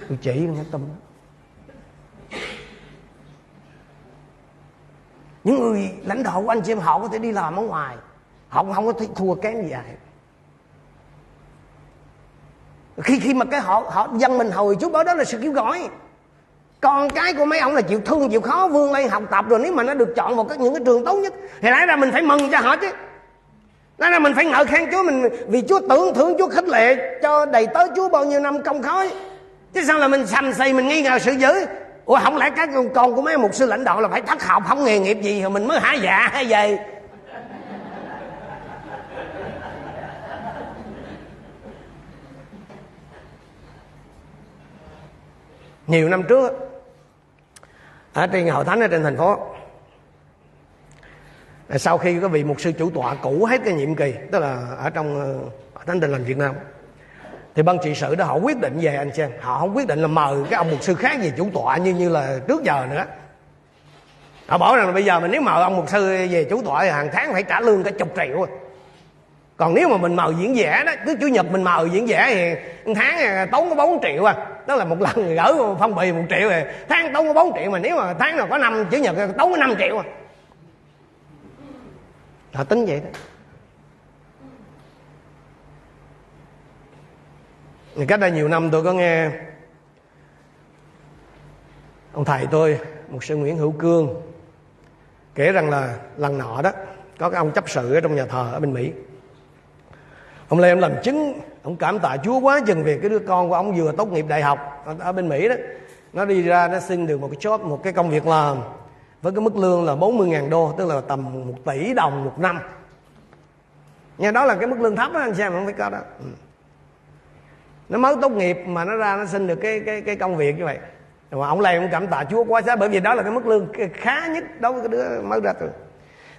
Tôi chỉ nghe tâm. Những người lãnh đạo của anh chị em họ có thể đi làm ở ngoài không không có thua kém gì ai. Khi khi mà cái họ họ dân mình hồi chú bảo đó là sự kêu gọi. Con cái của mấy ông là chịu thương, chịu khó, vươn lên học tập rồi, nếu mà nó được chọn vào các những cái trường tốt nhất, thì lẽ ra mình phải mừng cho họ chứ. Lẽ ra mình phải ngợi khen chúa, mình, vì chúa tưởng thưởng chúa khích lệ cho đầy tớ chúa bao nhiêu năm công khói. Chứ sao là mình sầm xì mình nghi ngờ sự dữ? Ủa, không lẽ các con của mấy mục sư lãnh đạo là phải thất học, không nghề nghiệp gì rồi mình mới hả dạ hay về nhiều năm trước ở trên hội thánh ở trên thành phố sau khi có vị mục sư chủ tọa cũ hết cái nhiệm kỳ, tức là ở trong ờ, thánh đình lành Việt Nam, thì ban trị sự đó họ quyết định về anh xem họ không quyết định là mời cái ông mục sư khác về chủ tọa như như là trước giờ nữa. Họ bảo rằng là bây giờ mình nếu mời ông mục sư về chủ tọa thì hàng tháng phải trả lương cả chục triệu. Còn nếu mà mình mời diễn giả đó, cứ chủ nhật mình mời diễn giả thì một tháng tốn có bốn triệu à đó là một lần gửi phong bì một triệu thì tháng tốn có bốn triệu mà nếu mà tháng nào có năm chủ nhật tốn có năm triệu à. Họ tính vậy đó. Cách đây nhiều năm tôi có nghe ông thầy tôi, một sư Nguyễn Hữu Cương, kể rằng là lần nọ đó, có cái ông chấp sự ở trong nhà thờ ở bên Mỹ ông em làm chứng ông cảm tạ Chúa quá chừng về cái đứa con của ông vừa tốt nghiệp đại học ở, ở bên Mỹ đó. Nó đi ra nó xin được một cái job một cái công việc làm với cái mức lương là 40.000 đô tức là tầm một tỷ đồng một năm. Nhà đó là cái mức lương thấp đó anh xem không phải có đó. Ừ. nó mới tốt nghiệp mà nó ra nó xin được cái cái cái công việc như vậy. Mà ông này ông cảm tạ chúa quá xá bởi vì đó là cái mức lương khá nhất đối với cái đứa mới ra từ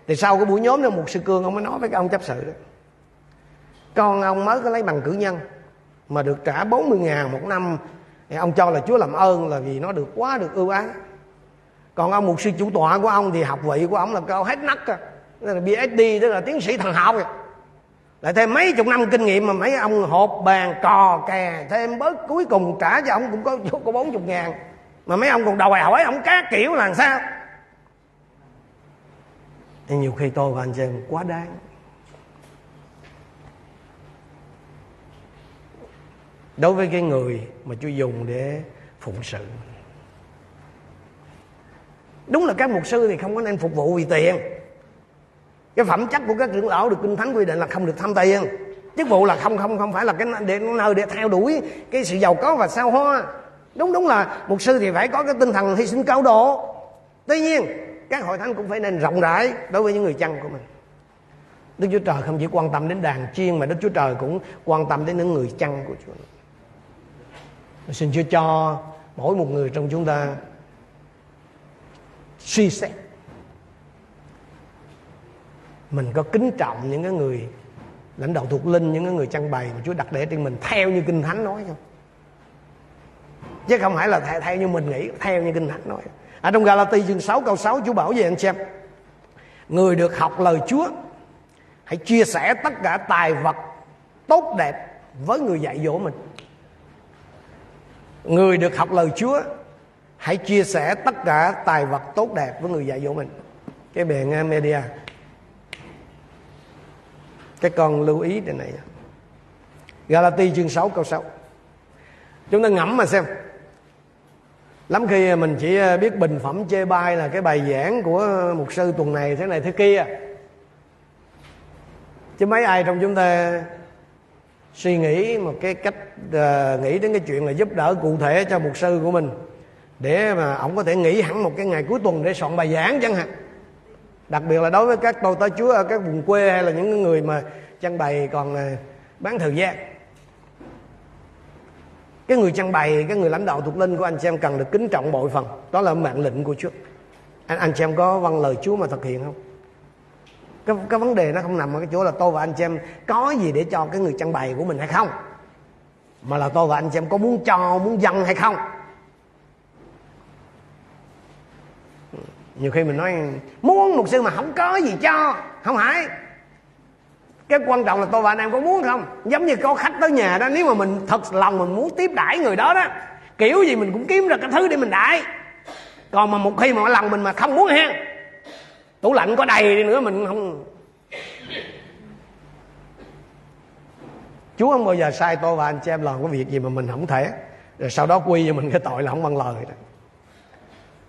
thì sau cái buổi nhóm đó một sư cương ông mới nói với cái ông chấp sự đó con ông mới có lấy bằng cử nhân, mà được trả 40 ngàn một năm. Thì ông cho là chúa làm ơn là vì nó được quá được ưu ái. Còn ông mục sư chủ tọa của ông thì học vị của ông là cao hết nấc à. Là PhD tức là tiến sĩ thần học. Rồi lại thêm mấy chục năm kinh nghiệm mà mấy ông hộp bàn, cò, kè, thêm bớt cuối cùng trả cho ông cũng có có bốn chục ngàn. Mà mấy ông còn đòi hỏi ông cá kiểu là làm sao? Thì nhiều khi tôi và anh chị quá đáng. Đối với cái người mà Chúa dùng để phụng sự. Đúng là các mục sư thì không có nên phục vụ vì tiền. Cái phẩm chất của các trưởng lão được kinh thánh quy định là không được tham tiền. Chức vụ là không không không phải là cái để, nơi để theo đuổi cái sự giàu có và sao hoa. Đúng đúng là mục sư thì phải có cái tinh thần hy sinh cao độ. Tuy nhiên, các hội thánh cũng phải nên rộng rãi đối với những người chăn của mình. Đức Chúa Trời không chỉ quan tâm đến đàn chiên mà Đức Chúa Trời cũng quan tâm đến những người chăn của Chúa. Xin Chúa cho mỗi một người trong chúng ta suy xét. Mình có kính trọng những cái người lãnh đạo thuộc linh những cái người trang bày mà Chúa đặt để trên mình theo như kinh thánh nói không? Chứ không phải là theo, theo như mình nghĩ theo như kinh thánh nói. Ở trong Galati chương 6 câu 6 Chúa bảo về anh xem. Người được học lời Chúa hãy chia sẻ tất cả tài vật tốt đẹp với người dạy dỗ mình người được học lời Chúa, hãy chia sẻ tất cả tài vật tốt đẹp với người dạy dỗ mình. Cái bề media. Cái con lưu ý đây này. Galati chương 6 câu 6 chúng ta ngẫm mà xem. Lắm khi mình chỉ ờ, biết bình phẩm chê bai là cái bài giảng của mục sư tuần này, thế này thế kia. Chứ mấy ai trong chúng ta suy nghĩ một cái cách uh, nghĩ đến cái chuyện là giúp đỡ cụ thể cho mục sư của mình để mà ông có thể nghỉ hẳn một cái ngày cuối tuần để soạn bài giảng chẳng hạn. Đặc biệt là đối với các tôi tới chúa ở các vùng quê hay là những người mà trang bày còn ờ, bán thời gian. Cái người trang bày cái người lãnh đạo thuộc linh của anh chị em cần được kính trọng bội phần đó là mạng lệnh của chúa. Anh anh chị em có văn lời chúa mà thực hiện không? Cái, cái vấn đề nó không nằm ở cái chỗ là tôi và anh chị em có gì để cho cái người trang bày của mình hay không. Mà là tôi và anh chị em có muốn cho muốn dâng hay không. Nhiều khi mình nói muốn một sư mà không có gì cho. Không phải. Cái quan trọng là tôi và anh em có muốn không? Giống như có khách tới nhà đó nếu mà mình thật lòng mình muốn tiếp đãi người đó đó kiểu gì mình cũng kiếm ra cái thứ để mình đãi. Còn mà một khi mà lần mình mà không muốn ha tủ lạnh có đầy đi nữa mình không Chúa không bao giờ sai tôi và anh chị em làm cái việc gì mà mình không thể. Rồi sau đó quy cho mình cái tội là không bằng lời. Đó.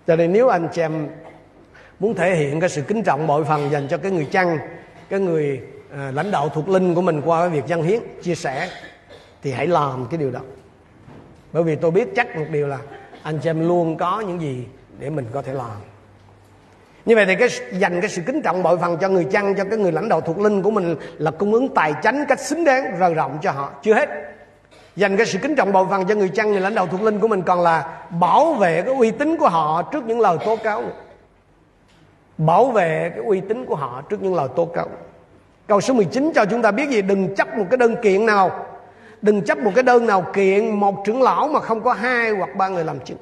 Cho nên nếu anh chị em muốn thể hiện cái sự kính trọng bội phần dành cho cái người chăn Cái người à, lãnh đạo thuộc linh của mình qua cái việc dân hiến Chia sẻ Thì hãy làm cái điều đó. Bởi vì tôi biết chắc một điều là Anh chị em luôn có những gì để mình có thể làm như vậy thì cái dành cái sự kính trọng mọi phần cho người chăn, cho cái người lãnh đạo thuộc linh của mình là cung ứng tài chánh cách xứng đáng, rời rộng cho họ. Chưa hết. Dành cái sự kính trọng bội phần cho người chăn, người lãnh đạo thuộc linh của mình còn là bảo vệ cái uy tín của họ trước những lời tố cáo. Bảo vệ cái uy tín của họ trước những lời tố cáo. Câu số 19 cho chúng ta biết gì? Đừng chấp một cái đơn kiện nào. Đừng chấp một cái đơn nào kiện, một trưởng lão mà không có hai hoặc ba người làm chứng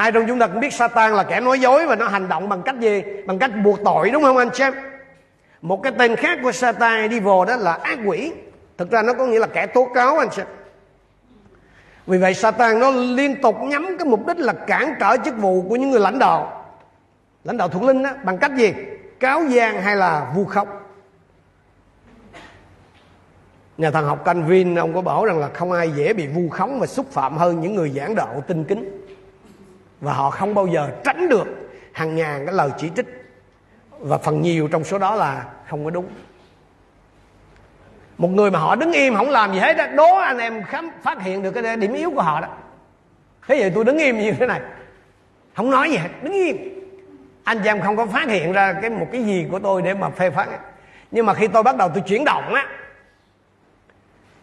ai trong chúng ta cũng biết Satan là kẻ nói dối và nó hành động bằng cách gì? Bằng cách buộc tội, đúng không anh xem em? Một cái tên khác của Satan đi vào đó là ác quỷ. Thực ra nó có nghĩa là kẻ tố cáo, anh xem vì vậy Satan nó liên tục nhắm cái mục đích là cản trở chức vụ của những người lãnh đạo. Lãnh đạo thuộc linh đó bằng cách gì? Cáo gian hay là vu khống. Nhà thần học Calvin, ông có bảo rằng là không ai dễ bị vu khống và xúc phạm hơn những người giảng đạo tinh kính và họ không bao giờ tránh được hàng ngàn cái lời chỉ trích. Và phần nhiều trong số đó là không có đúng. Một người mà họ đứng im không làm gì hết đó đố anh em khám phát hiện được cái điểm yếu của họ đó. Thế vậy tôi đứng im như thế này. Không nói gì hết, đứng im. Anh chị em không có phát hiện ra cái một cái gì của tôi để mà phê phán. Nhưng mà khi tôi bắt đầu tôi chuyển động á,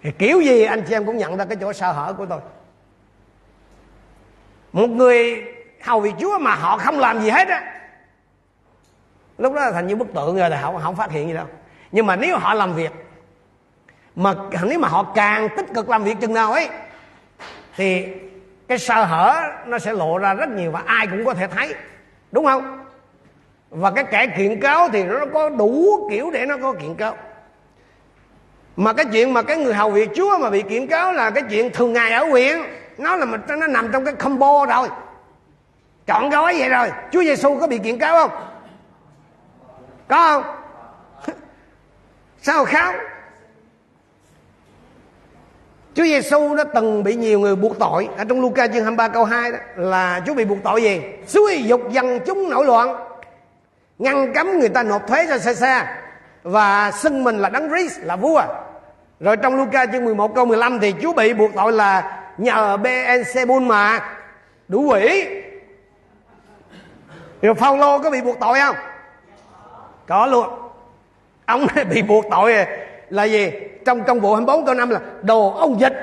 thì kiểu gì anh chị em cũng nhận ra cái chỗ sơ hở của tôi một người hầu vị chúa mà họ không làm gì hết á, lúc đó là thành như bức tượng rồi thì họ không phát hiện gì đâu. Nhưng mà nếu họ làm việc, mà nếu mà họ càng tích cực làm việc chừng nào ấy, thì cái sơ hở nó sẽ lộ ra rất nhiều và ai cũng có thể thấy, đúng không? Và cái kẻ kiện cáo thì nó có đủ kiểu để nó có kiện cáo. Mà cái chuyện mà cái người hầu việc chúa mà bị kiện cáo là cái chuyện thường ngày ở huyện nó là mình nó nằm trong cái combo rồi. Chọn gói vậy rồi. Chúa giêsu có bị kiện cáo không? Có không? Sao kháo? Chúa Giêsu đã từng bị nhiều người buộc tội. Ở trong Luca chương 23 câu 2 đó là Chúa bị buộc tội gì? Xúi dục dân chúng nổi loạn, ngăn cấm người ta nộp thuế cho Caesar và xưng mình là đấng Christ là vua. Rồi trong Luca chương 11 câu 15 thì Chúa bị buộc tội là nhờ Buôn mà đủ quỷ. Rồi lô có bị buộc tội không? Có luôn. Ông bị buộc tội à. là gì? trong công vụ 24 câu 5 là đồ ông dịch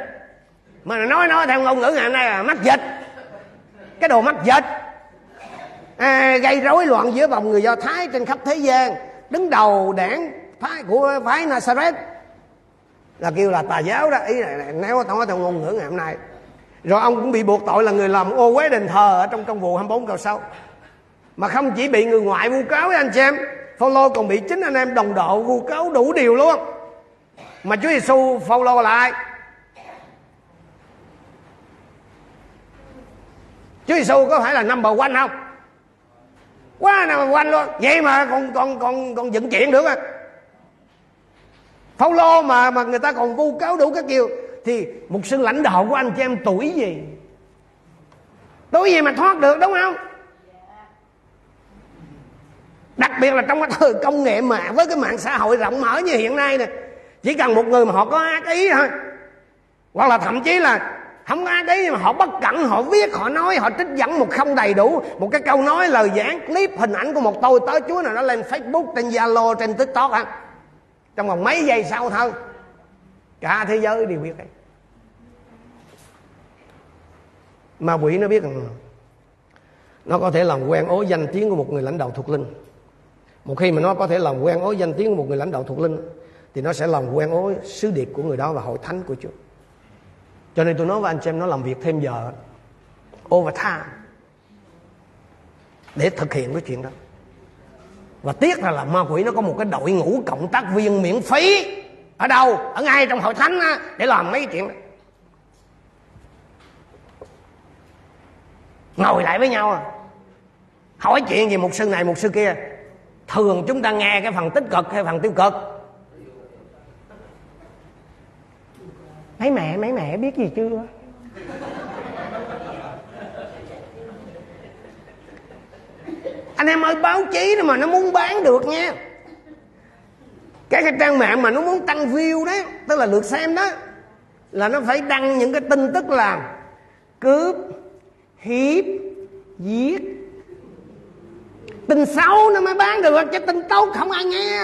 mà nói nói theo ngôn ngữ ngày nay là mắc dịch cái đồ mắc dịch à, gây rối loạn giữa vòng người do thái trên khắp thế gian đứng đầu đảng phái của phái Nazareth là kêu là tà giáo đó. Ý này, nếu nói theo ngôn ngữ ngày hôm nay. Rồi ông cũng bị buộc tội là người làm ô quế đền thờ ở trong công vụ 24 câu 6 mà không chỉ bị người ngoại vu cáo với anh chị em Phaolô còn bị chính anh em đồng độ vu cáo đủ điều luôn. Mà Chúa Giêsu Phaolô là ai Chúa Giêsu có phải là number one không? Quá number one luôn. Vậy mà còn còn còn còn dựng chuyện được à Phaolô mà mà người ta còn vu cáo đủ các kiểu. Thì một sự lãnh đạo của anh chị em tuổi gì? Tuổi gì mà thoát được, đúng không? Đặc biệt là trong cái thời công nghệ mà, với cái mạng xã hội rộng mở như hiện nay nè, chỉ cần một người mà họ có ác ý thôi. Hoặc là thậm chí là không có ác ý mà họ bất cẩn, họ viết, họ nói, họ trích dẫn một không đầy đủ, một cái câu nói lời giảng, clip hình ảnh của một tôi tới chúa nào đó lên facebook, trên zalo, trên tiktok á trong vòng mấy giây sau thôi cả thế giới đều biết đấy ma quỷ nó biết rằng nó có thể làm quen ối danh tiếng của một người lãnh đạo thuộc linh một khi mà nó có thể làm quen ối danh tiếng của một người lãnh đạo thuộc linh, thì nó sẽ làm quen ối sứ điệp của người đó và hội thánh của Chúa. Cho nên tôi nói với anh chị em nó làm việc thêm giờ overtime để thực hiện cái chuyện đó. Và tiếc là, là ma quỷ nó có một cái đội ngũ cộng tác viên miễn phí ở đâu? Ở ngay trong hội thánh á, để làm mấy chuyện đó. Ngồi lại với nhau à. Hỏi chuyện gì một sư này một sư kia Thường chúng ta nghe cái phần tích cực hay phần tiêu cực mấy mẹ mấy mẹ biết gì chưa anh em ơi báo chí mà nó muốn bán được nha. Cái cái trang mạng mà nó muốn tăng view đấy, tức là lượt xem đó là nó phải đăng những cái tin tức là cướp hiếp giết. Tin xấu nó mới bán được chứ tin tốt không ai nghe.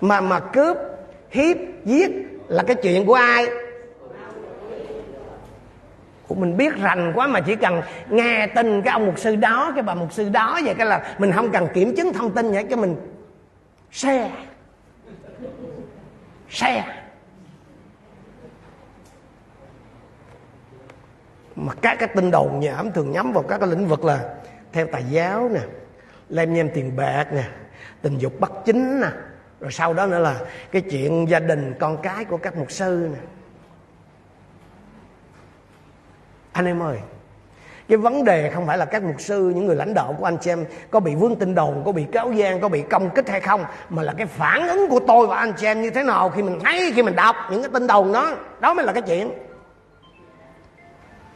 Mà mà cướp hiếp giết là cái chuyện của ai? Mình biết rành quá mà chỉ cần nghe tin cái ông mục sư đó, cái bà mục sư đó vậy cái là mình không cần kiểm chứng thông tin vậy, cái mình share. Share. Mà các cái tin đồn nhảm thường nhắm vào các cái lĩnh vực là theo tài giáo nè, lem nhem tiền bạc nè, tình dục bất chính nè, rồi sau đó nữa là cái chuyện gia đình, con cái của các mục sư nè. Anh em ơi, cái vấn đề không phải là các mục sư, những người lãnh đạo của anh chị em có bị vướng tin đồn, có bị cáo gian, có bị công kích hay không, mà là cái phản ứng của tôi và anh chị em như thế nào khi mình thấy, khi mình đọc những cái tin đồn đó. Đó mới là cái chuyện.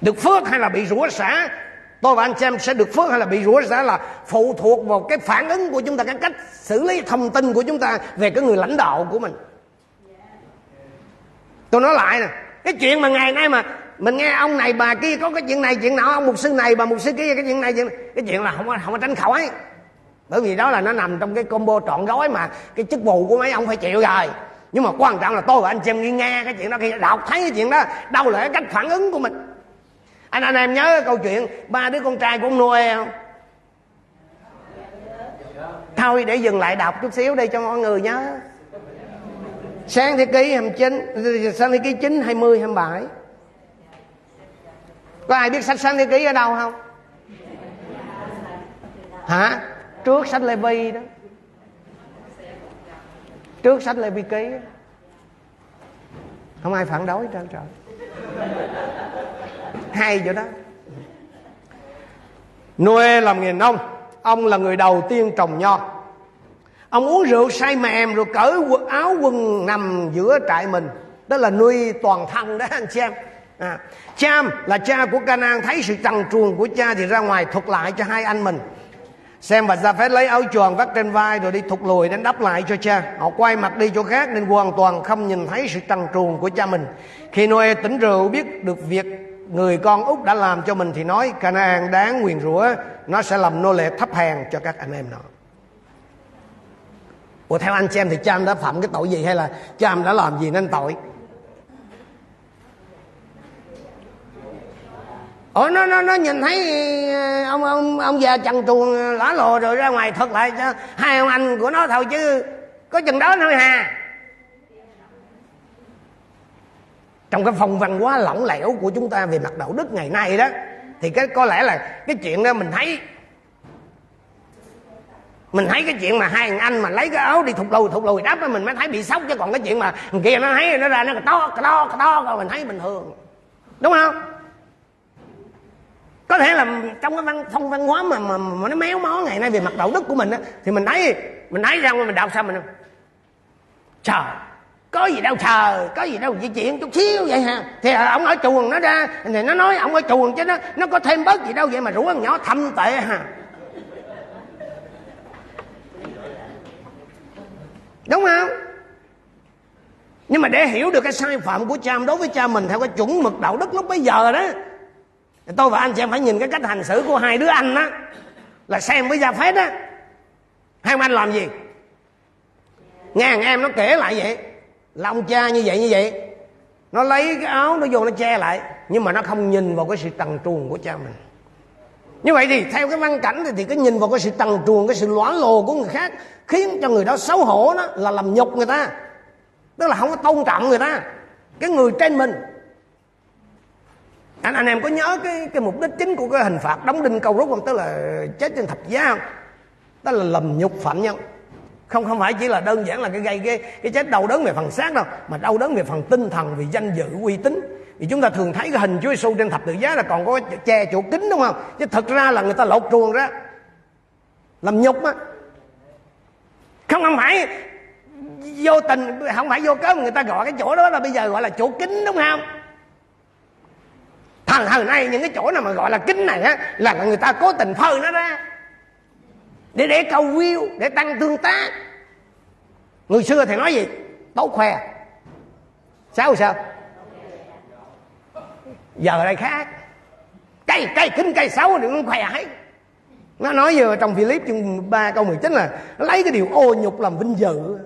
Được phước hay là bị rủa xả tôi và anh chị em sẽ được phước hay là bị rủa xả là phụ thuộc vào cái phản ứng của chúng ta, cái cách xử lý thông tin của chúng ta về cái người lãnh đạo của mình. Tôi nói lại nè, cái chuyện mà ngày nay mà mình nghe ông này bà kia có cái chuyện này chuyện nọ ông mục sư này bà mục sư kia cái chuyện này chuyện này. cái chuyện là không có không có tránh khỏi. Bởi vì đó là nó nằm trong cái combo trọn gói mà cái chức vụ của mấy ông phải chịu rồi. Nhưng mà quan trọng là tôi và anh chị em nghe, nghe cái chuyện đó khi đọc thấy cái chuyện đó đâu là cái cách phản ứng của mình. Anh anh em nhớ câu chuyện ba đứa con trai của ông Noe không? Thôi để dừng lại đọc chút xíu đây cho mọi người nhớ. Sáng thế ký 29 sáng thế ký 9 20 27 có ai biết sách sáng thế ký ở đâu không? Hả? Trước sách lê vi đó. Trước sách lê vi ký không ai phản đối trơn trời. Hay chỗ đó. Noe làm nghề nông, Ông là người đầu tiên trồng nho. Ông uống rượu say mềm Rồi cởi áo quần nằm giữa trại mình. Đó là nuôi toàn thân đó, anh chị em à, Cham là cha của Canaan Thấy sự trần truồng của cha Thì ra ngoài thuật lại cho hai anh mình. Xem và ra phép lấy áo choàng vắt trên vai Rồi đi thụt lùi đến đắp lại cho cha. Họ quay mặt đi chỗ khác Nên hoàn toàn không nhìn thấy sự trần truồng của cha mình. Khi Noe tỉnh rượu biết được việc người con út đã làm cho mình thì nói Canaan đáng nguyền rủa. Nó sẽ làm nô lệ thấp hèn cho các anh em nó. Ủa theo anh xem thì cha đã phạm cái tội gì hay là cha đã làm gì nên tội? Ủa, nó nó nó nhìn thấy ờ, ông ông ông già chằn truồng ờ, lã lồ rồi ra ngoài thật lại cho hai ông anh của nó thôi chứ có chừng đó thôi hà. Trong cái phong văn hóa lỏng lẻo của chúng ta về mặt đạo đức ngày nay đó, thì cái, có lẽ là cái chuyện đó mình thấy. Mình thấy cái chuyện mà hai thằng anh mà lấy cái áo đi thụt lùi thụt lùi đắp mình mới thấy bị sốc chứ còn cái chuyện mà kia nó thấy nó ra nó to to to rồi mình thấy bình thường. Đúng không? Có thể là trong cái văn phong văn hóa mà mà, mà nó méo mó ngày nay về mặt đạo đức của mình á thì mình thấy mình thấy ra mình đọc sao mình trời có gì đâu chờ có gì đâu di chuyện chút xíu vậy hả? Thì ờ, ông ở chuồng nó ra thì nó nói ông ở chuồng chứ nó nó có thêm bớt gì đâu vậy mà rủ con nhỏ thâm tệ hả? Đúng không? Nhưng mà để hiểu được cái sai phạm của cha đối với cha mình theo cái chuẩn mực đạo đức lúc bấy giờ đó tôi và anh em phải nhìn cái cách hành xử của hai đứa anh đó là xem với gia phết á. Hai ông anh làm gì? Nghe thằng em nó kể lại vậy là ông cha như vậy như vậy. Nó lấy cái áo nó vô nó che lại nhưng mà nó không nhìn vào cái sự trần truồng của cha mình. Như vậy thì theo cái văn cảnh thì, thì cái nhìn vào cái sự trần truồng cái sự lõa lồ của người khác khiến cho người đó xấu hổ đó là làm nhục người ta. Tức là không có tôn trọng người ta. Cái người trên mình anh anh em có nhớ cái cái mục đích chính của cái hình phạt đóng đinh câu rút không? Tức là chết trên thập giá không? Đó là lầm nhục phạm nhân. Không không phải chỉ là đơn giản là cái gây cái cái chết đau đớn về phần xác đâu, mà đau đớn về phần tinh thần, vì danh dự, uy tín. Vì chúng ta thường thấy cái hình Chúa Giêsu trên thập tự giá là còn có che chỗ kính đúng không? Chứ thật ra là người ta lột truồng ra. Làm nhục á. Không không phải vô tình, không phải vô cớ mà người ta gọi cái chỗ đó là bây giờ gọi là chỗ kính đúng không? Hằng hồi nay những cái chỗ nào mà gọi là kính này á, là người ta cố tình phơi nó ra. Để để câu view, để tăng tương tác. Người xưa thì nói gì? Tốt khoe. Sao sao? Giờ đây khác. Cây cây kính, cây xấu thì nó khỏe hết nó nói vừa trong Philip chương 3 câu 19 là lấy cái điều ô nhục làm vinh dự.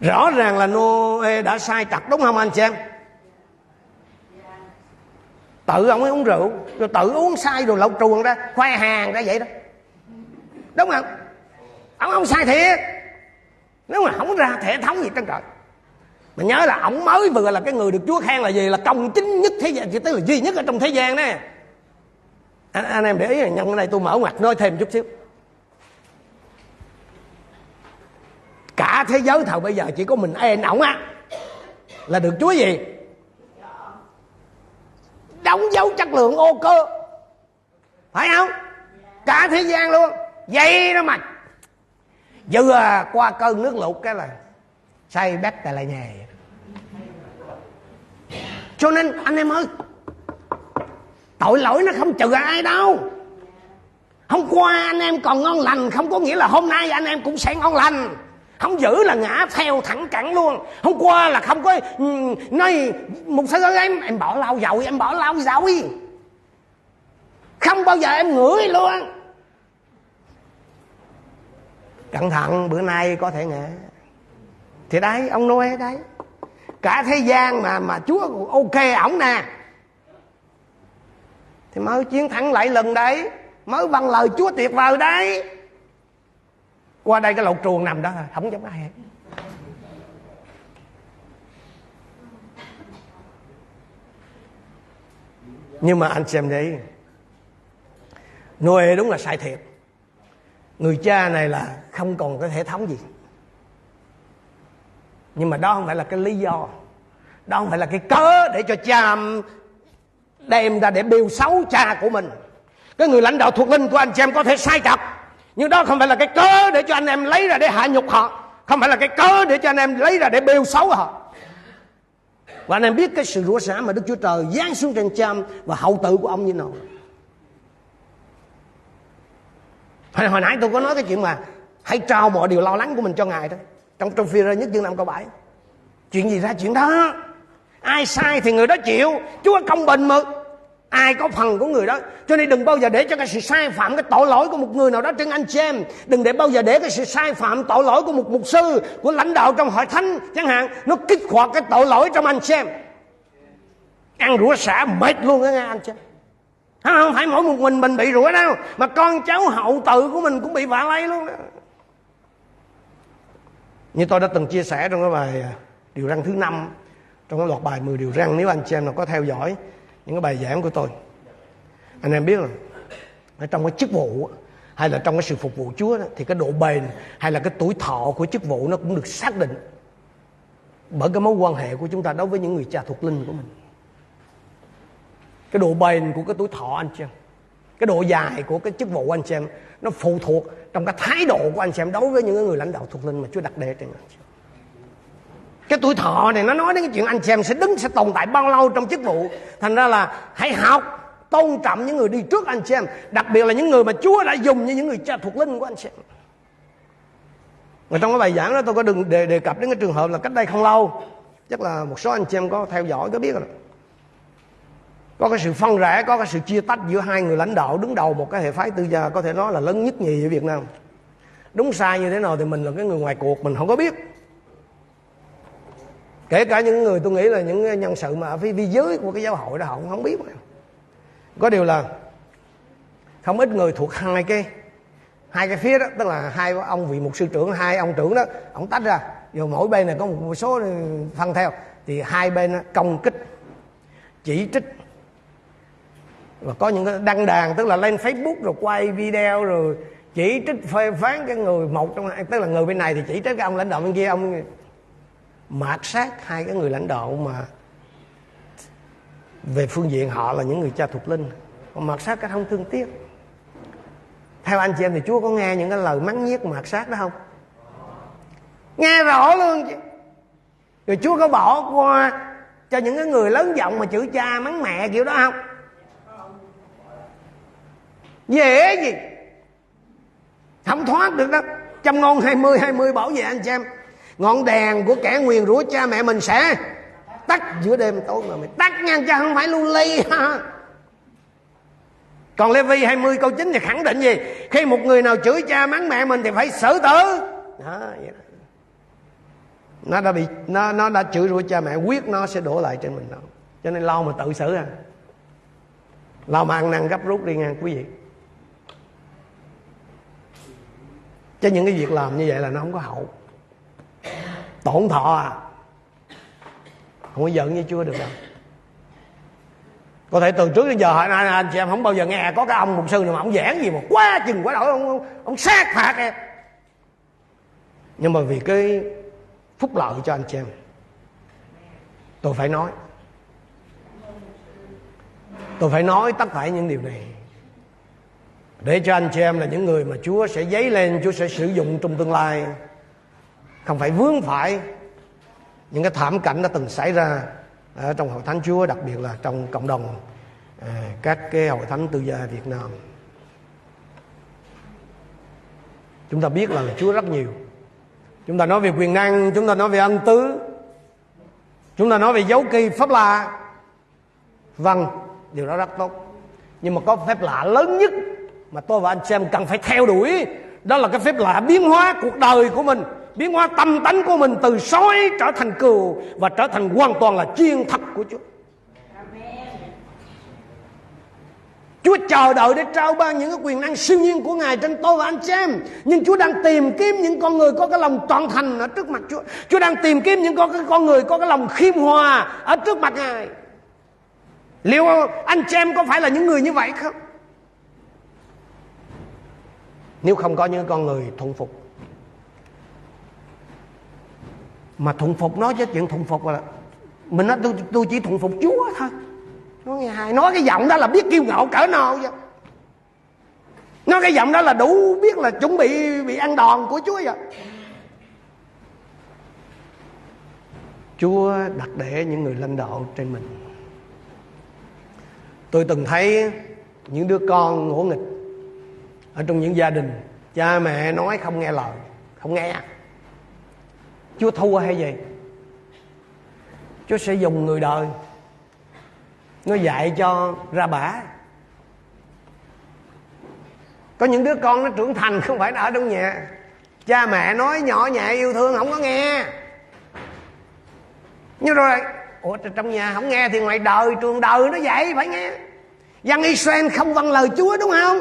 Rõ ràng là Noe đã sai trật, đúng không anh chị em? Tự ông ấy uống rượu rồi tự uống sai rồi lột truồng ra khoe hàng ra vậy đó. Đúng không? Ông ông sai thiệt. Nếu mà không ra thể thống gì trên trời. Mà nhớ là ổng mới vừa là cái người được chúa khen là gì? Là công chính nhất thế gian chỉ tức là duy nhất ở trong thế gian đó. Anh, anh em để ý là nhân cái này tôi mở ngoặt nói thêm chút xíu. Cả thế giới thời bây giờ chỉ có mình em ổng á là được chúa gì? Đóng dấu chất lượng ô cơ. Phải không? Cả thế gian luôn. Vậy đó mà. Vừa à, qua cơn nước lụt cái là say bét tại lại nhà. Cho nên, anh em ơi, tội lỗi nó không trừ ai đâu. Hôm qua anh em còn ngon lành, không có nghĩa là hôm nay anh em cũng sẽ ngon lành không giữ là ngã theo thẳng cẳng luôn. Hôm qua là không có ừ, nói một sư ơi em em bỏ lau dầu, em bỏ lau dầu. Không bao giờ em ngửi luôn. Cẩn thận, bữa nay có thể ngã. Thì đấy, ông Noe đấy. Cả thế gian mà mà Chúa ok ổng nè. Thì mới chiến thắng lại lần đấy. Mới bằng lời Chúa tuyệt vời đấy qua đây cái lột truồng nằm đó, không giống ai hết. Nhưng mà anh xem đi Noe đúng là sai thiệt. Người cha này là không còn cái hệ thống gì. Nhưng mà đó không phải là cái lý do, đó không phải là cái cớ để cho cha đem ra để biêu xấu cha của mình. Cái người lãnh đạo thuộc linh của anh chị em có thể sai trật nhưng đó không phải là cái cớ để cho anh em lấy ra để hạ nhục họ. Không phải là cái cớ để cho anh em lấy ra để bêu xấu họ. Và anh em biết cái sự rủa xả mà Đức Chúa Trời giáng xuống trên cha và hậu tự của ông như nào? Hồi, hồi nãy tôi có nói cái chuyện mà hãy trao mọi điều lo lắng của mình cho ngài đó. Trong trong phi rơ nhất chương năm câu bảy. Chuyện gì ra chuyện đó? Ai sai thì người đó chịu. Chúa công bình mà ai có phần của người đó. Cho nên đừng bao giờ để cho cái sự sai phạm, cái tội lỗi của một người nào đó trên anh chị em. Đừng để bao giờ để cái sự sai phạm, tội lỗi của một mục sư, của lãnh đạo trong hội thánh, chẳng hạn, nó kích hoạt cái tội lỗi trong anh chị em. Ăn rủa xả mệt luôn đó nghe anh chị em. Không phải mỗi một mình mình bị rủa đâu, mà con cháu hậu tự của mình cũng bị vạ lây luôn đó như tôi đã từng chia sẻ trong cái bài à, điều răng thứ năm, trong cái loạt bài 10 điều răng nếu anh chị em nào có theo dõi những cái bài giảng của tôi. Anh em biết rồi. Ở trong cái chức vụ hay là trong cái sự phục vụ Chúa đó, thì cái độ bền hay là cái tuổi thọ của chức vụ nó cũng được xác định bởi cái mối quan hệ của chúng ta đối với những người cha thuộc linh của mình. Cái độ bền của cái tuổi thọ anh chị em cái độ dài của cái chức vụ anh chị em nó phụ thuộc trong cái thái độ của anh chị em đối với những người lãnh đạo thuộc linh mà Chúa đặt đề trên anh chị em cái tuổi thọ này nó nói đến cái chuyện anh chị em sẽ đứng sẽ tồn tại bao lâu trong chức vụ. Thành ra là hãy học tôn trọng những người đi trước anh chị em. Đặc biệt là những người mà Chúa đã dùng như những người cha thuộc linh của anh chị em. Và trong cái bài giảng đó tôi có đừng đề, đề cập đến cái trường hợp là cách đây không lâu chắc là một số anh chị em có theo dõi có biết rồi có cái sự phân rẽ có cái sự chia tách giữa hai người lãnh đạo đứng đầu một cái hệ phái tư gia có thể nói là lớn nhất nhì ở Việt Nam. Đúng sai như thế nào thì mình là cái người ngoài cuộc mình không có biết kể cả những người tôi nghĩ là những nhân sự mà ở phía, phía dưới của cái giáo hội đó họ cũng không biết mà. có điều là không ít người thuộc hai cái hai cái phía đó tức là hai ông vị mục sư trưởng hai ông trưởng đó ông tách ra rồi mỗi bên này có một số phân theo thì hai bên công kích chỉ trích và có những cái đăng đàn tức là lên facebook rồi quay video rồi chỉ trích phê phán cái người một trong hai tức là người bên này thì chỉ trích cái ông lãnh đạo bên kia ông mạt sát hai cái người lãnh đạo mà về phương diện họ là những người cha thuộc linh. Còn mạt sát cái không thương tiếc. Theo anh chị em thì chúa có nghe những cái lời mắng nhiếc mạt sát đó không? Nghe rõ luôn chứ. Rồi chúa có bỏ qua cho những cái người lớn giọng mà chửi cha mắng mẹ kiểu đó không? Dễ gì? Không thoát được đó. Trăm ngôn hai mươi hai mươi bảo vệ anh chị em ngọn đèn của kẻ nguyền rủa cha mẹ mình sẽ tắt giữa đêm tối mà mình tắt nha cha không phải lưu ly ha còn Lê Vi 20 câu 9 thì khẳng định gì? Khi một người nào chửi cha mắng mẹ mình Thì phải xử tử. Đó, vậy đó. Nó đã bị Nó nó đã chửi rủa cha mẹ Quyết nó sẽ đổ lại trên mình đó. Cho nên lo mà tự xử à làm ăn năn gấp rút đi nha quý vị. Cho những cái việc làm như vậy là nó không có hậu tổn thọ à? Không có giận với chúa được đâu. Có thể từ trước đến giờ anh, anh, anh chị em không bao giờ nghe có cái ông mục sư nào mà ông giảng gì mà quá chừng quá đổi ông, ông, ông sát phạt em. Nhưng mà vì cái phúc lợi cho anh chị em tôi phải nói. Tôi phải nói tất cả những điều này để cho anh chị em là những người mà Chúa sẽ dấy lên Chúa sẽ sử dụng trong tương lai không phải vướng phải những cái thảm cảnh đã từng xảy ra ở trong hội thánh Chúa, đặc biệt là trong cộng đồng à, các cái hội thánh tư gia Việt Nam. Chúng ta biết là Chúa rất nhiều. Chúng ta nói về quyền năng, chúng ta nói về ân tứ, chúng ta nói về dấu kỳ pháp lạ. Vâng điều đó rất tốt. Nhưng mà có phép lạ lớn nhất mà tôi và anh xem cần phải theo đuổi, đó là cái phép lạ biến hóa cuộc đời của mình biến hóa tâm tánh của mình từ sói trở thành cừu và trở thành hoàn toàn là chiên thật của Chúa. Chúa chờ đợi để trao ban những cái quyền năng siêu nhiên của Ngài trên tôi và anh chị em. Nhưng Chúa đang tìm kiếm những con người có cái lòng trọn thành ở trước mặt Chúa. Chúa đang tìm kiếm những con, con người có cái lòng khiêm hòa ở trước mặt Ngài. Liệu anh chị em có phải là những người như vậy không? Nếu không có những con người thuận phục mà thuận phục nói chứ chuyện thuận phục là mình nói tôi, tôi chỉ thuận phục Chúa thôi. Nói nghe hai nói cái giọng đó là biết kiêu ngạo cỡ nào vậy nói cái giọng đó là đủ biết là chuẩn bị bị ăn đòn của Chúa vậy. Chúa đặt để những người lãnh đạo trên mình. Tôi từng thấy những đứa con ngỗ nghịch Ở trong những gia đình Cha mẹ nói không nghe lời Không nghe. Chúa thua hay gì? Chúa sẽ dùng người đời. Nó dạy cho ra bả. Có những đứa con nó trưởng thành không phải ở trong nhà. Cha mẹ nói nhỏ nhẹ yêu thương không có nghe. Nhưng rồi. Ủa trong nhà không nghe thì ngoài đời, trường đời nó dạy, phải nghe. Dân Israel không vâng lời Chúa, đúng không?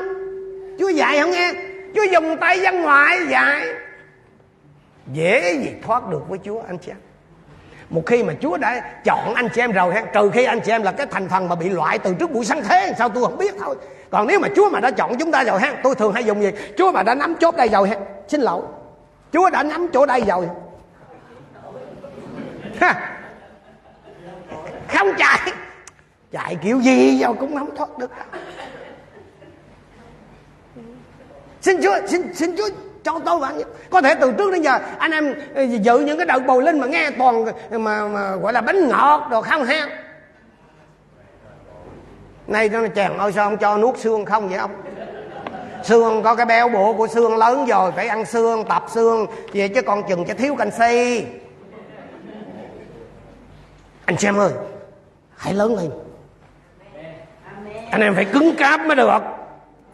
Chúa dạy không nghe. Chúa dùng tay dân ngoại dạy dễ gì thoát được với Chúa, anh chị em. Một khi mà Chúa đã chọn anh chị em rồi trừ khi anh chị em là cái thành phần mà bị loại từ trước buổi sáng thế, sao tôi không biết thôi. Còn nếu mà Chúa mà đã chọn chúng ta rồi ha, tôi thường hay dùng gì? Chúa mà đã nắm chốt đây rồi ha, xin lỗi. Chúa đã nắm chỗ đây rồi. Ha. không chạy. Chạy kiểu gì vào cũng không thoát được. Xin Chúa, xin xin Chúa cho tôi bạn có thể từ trước đến giờ anh em ờ, dự những cái đợt bồi linh mà nghe toàn mà, mà gọi là bánh ngọt đồ không ha. Nay nó chàng ơi sao không cho nuốt xương không vậy ông? Xương có cái béo bộ của xương lớn rồi phải ăn xương tập xương. Vậy chứ còn chừng cho thiếu canxi. Anh xem ơi hãy lớn lên. Anh em phải cứng cáp mới được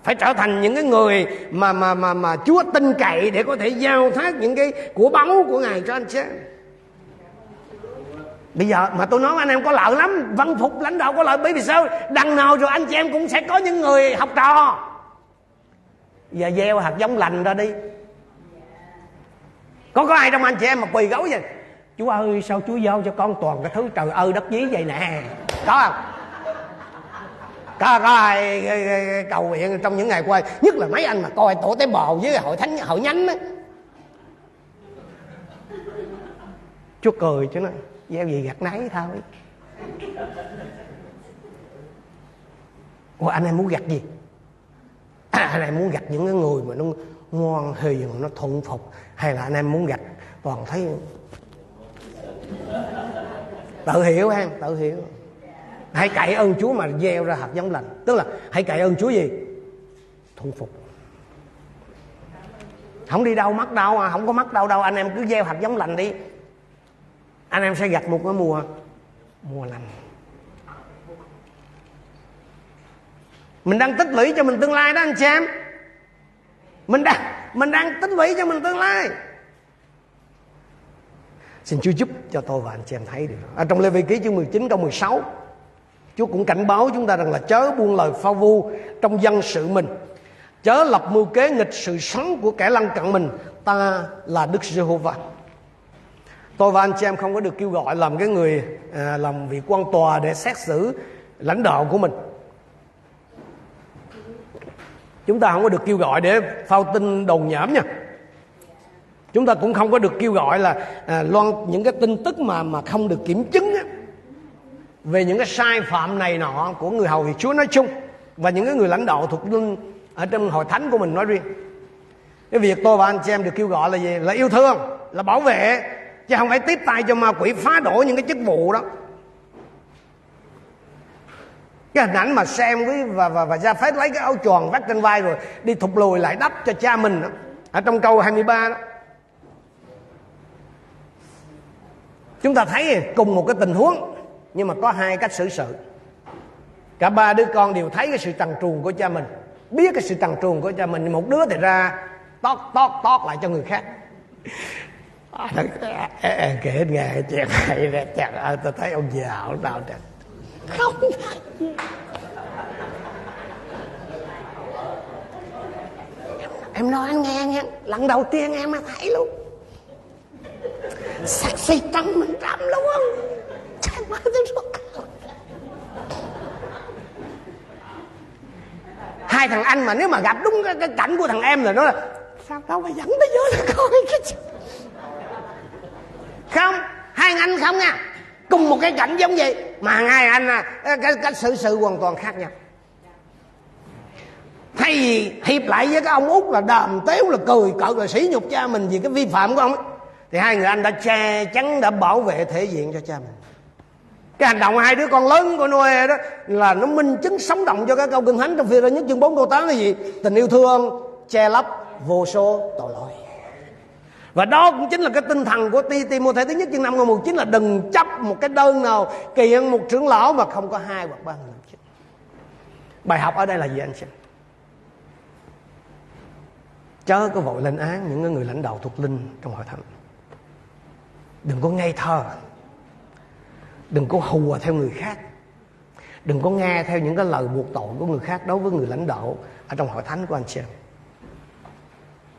phải trở thành những cái người mà mà mà mà Chúa tin cậy để có thể giao thác những cái của báu của Ngài cho anh chứ. Bây giờ mà tôi nói anh em có lợi lắm, Văn phục lãnh đạo có lợi, Bởi vì sao? Đằng nào rồi anh chị em cũng sẽ có những người học trò. Giờ gieo hạt giống lành ra đi. Có có ai trong anh chị em mà quỳ gấu vậy? Chú ơi, sao chú giao cho con toàn cái thứ trời ơi đất dí vậy nè? Có không? Có có ai cầu nguyện trong những ngày qua nhất là mấy anh mà coi tổ tế bò với hội thánh hội nhánh á. Chúa cười chứ nói gieo gì gặt nấy thôi. Ủa anh em muốn gặt gì? À, anh em muốn gặt những cái người mà nó ngoan hiền nó thuận phục hay là anh em muốn gặt toàn thấy tự hiểu em tự hiểu hãy cậy ơn Chúa mà gieo ra hạt giống lành. Tức là hãy cậy ơn Chúa gì? Thu phục. Không đi đâu mắc đâu à không có mắc đâu đâu. Anh em cứ gieo hạt giống lành đi. Anh em sẽ gặt một cái mùa mùa lành. Mình đang tích lũy cho mình tương lai đó, anh chị em. Mình đang mình đang tích lũy cho mình tương lai. Xin Chúa giúp cho tôi và anh chị em thấy được ở trong Lê Vi ký chương 19 câu 16 Chúa cũng cảnh báo chúng ta rằng là chớ buông lời phao vu trong dân sự mình. Chớ lập mưu kế nghịch sự sống của kẻ lăng cận mình. Ta là Đức Giê-hô-va. Tôi và anh chị em không có được kêu gọi làm cái người à, làm vị quan tòa để xét xử lãnh đạo của mình. Chúng ta không có được kêu gọi để phao tin đồn nhảm nha. Chúng ta cũng không có được kêu gọi là à, loan những cái tin tức mà mà không được kiểm chứng á, về những cái sai phạm này nọ của người hầu việc Chúa nói chung, và những cái người lãnh đạo thuộc linh ở trong hội thánh của mình nói riêng. Cái việc tôi và anh chị em được kêu gọi là gì? Là yêu thương, là bảo vệ, chứ không phải tiếp tay cho ma quỷ, phá đổ những cái chức vụ đó. Cái hình ảnh mà xem với và và và ra phép lấy cái áo tròn vắt trên vai rồi đi thụt lùi lại đắp cho cha mình đó, ở trong câu 23 đó. Chúng ta thấy cùng một cái tình huống nhưng mà có hai cách xử sự. Cả ba đứa con đều thấy cái sự trần truồng của cha mình, biết cái sự trần truồng của cha mình một đứa thì ra tót tót tót lại cho người khác. Kể nghe, chuyện này nè chặt ơi tôi thấy ông già ông nào trời không em nói anh nghe nghe lần đầu tiên em mà thấy luôn. Sexy trăm mình trăm luôn trời hai thằng anh mà nếu mà gặp đúng cái, cái cảnh của thằng em là nó là sao đâu mà dẫn tới vô là coi cái không hai anh không nha. Cùng một cái cảnh giống vậy mà hai anh à, cái, cái xử sự hoàn toàn khác nhau. Thay vì hiệp lại với cái ông út là đàm tếu là cười cợt là sỉ nhục cha mình vì cái vi phạm của ông ấy thì hai người anh đã che chắn đã bảo vệ thể diện cho cha mình cái hành động hai đứa con lớn của Noe đó là nó minh chứng sống động cho các câu kinh thánh trong phi ra nhất chương 4 câu 8 là gì? Tình yêu thương che lấp vô số tội lỗi. Và đó cũng chính là cái tinh thần của ti, Timôthê thứ nhất chương năm câu một chính là đừng chấp một cái đơn nào kiện một trưởng lão mà không có hai hoặc ba người bài học ở đây là gì anh xem chớ có vội lên án những người lãnh đạo thuộc linh trong hội thánh. Đừng có ngây thơ đừng có hùa theo người khác. Đừng có nghe theo những cái lời buộc tội của người khác đối với người lãnh đạo ở trong hội thánh của anh chị em.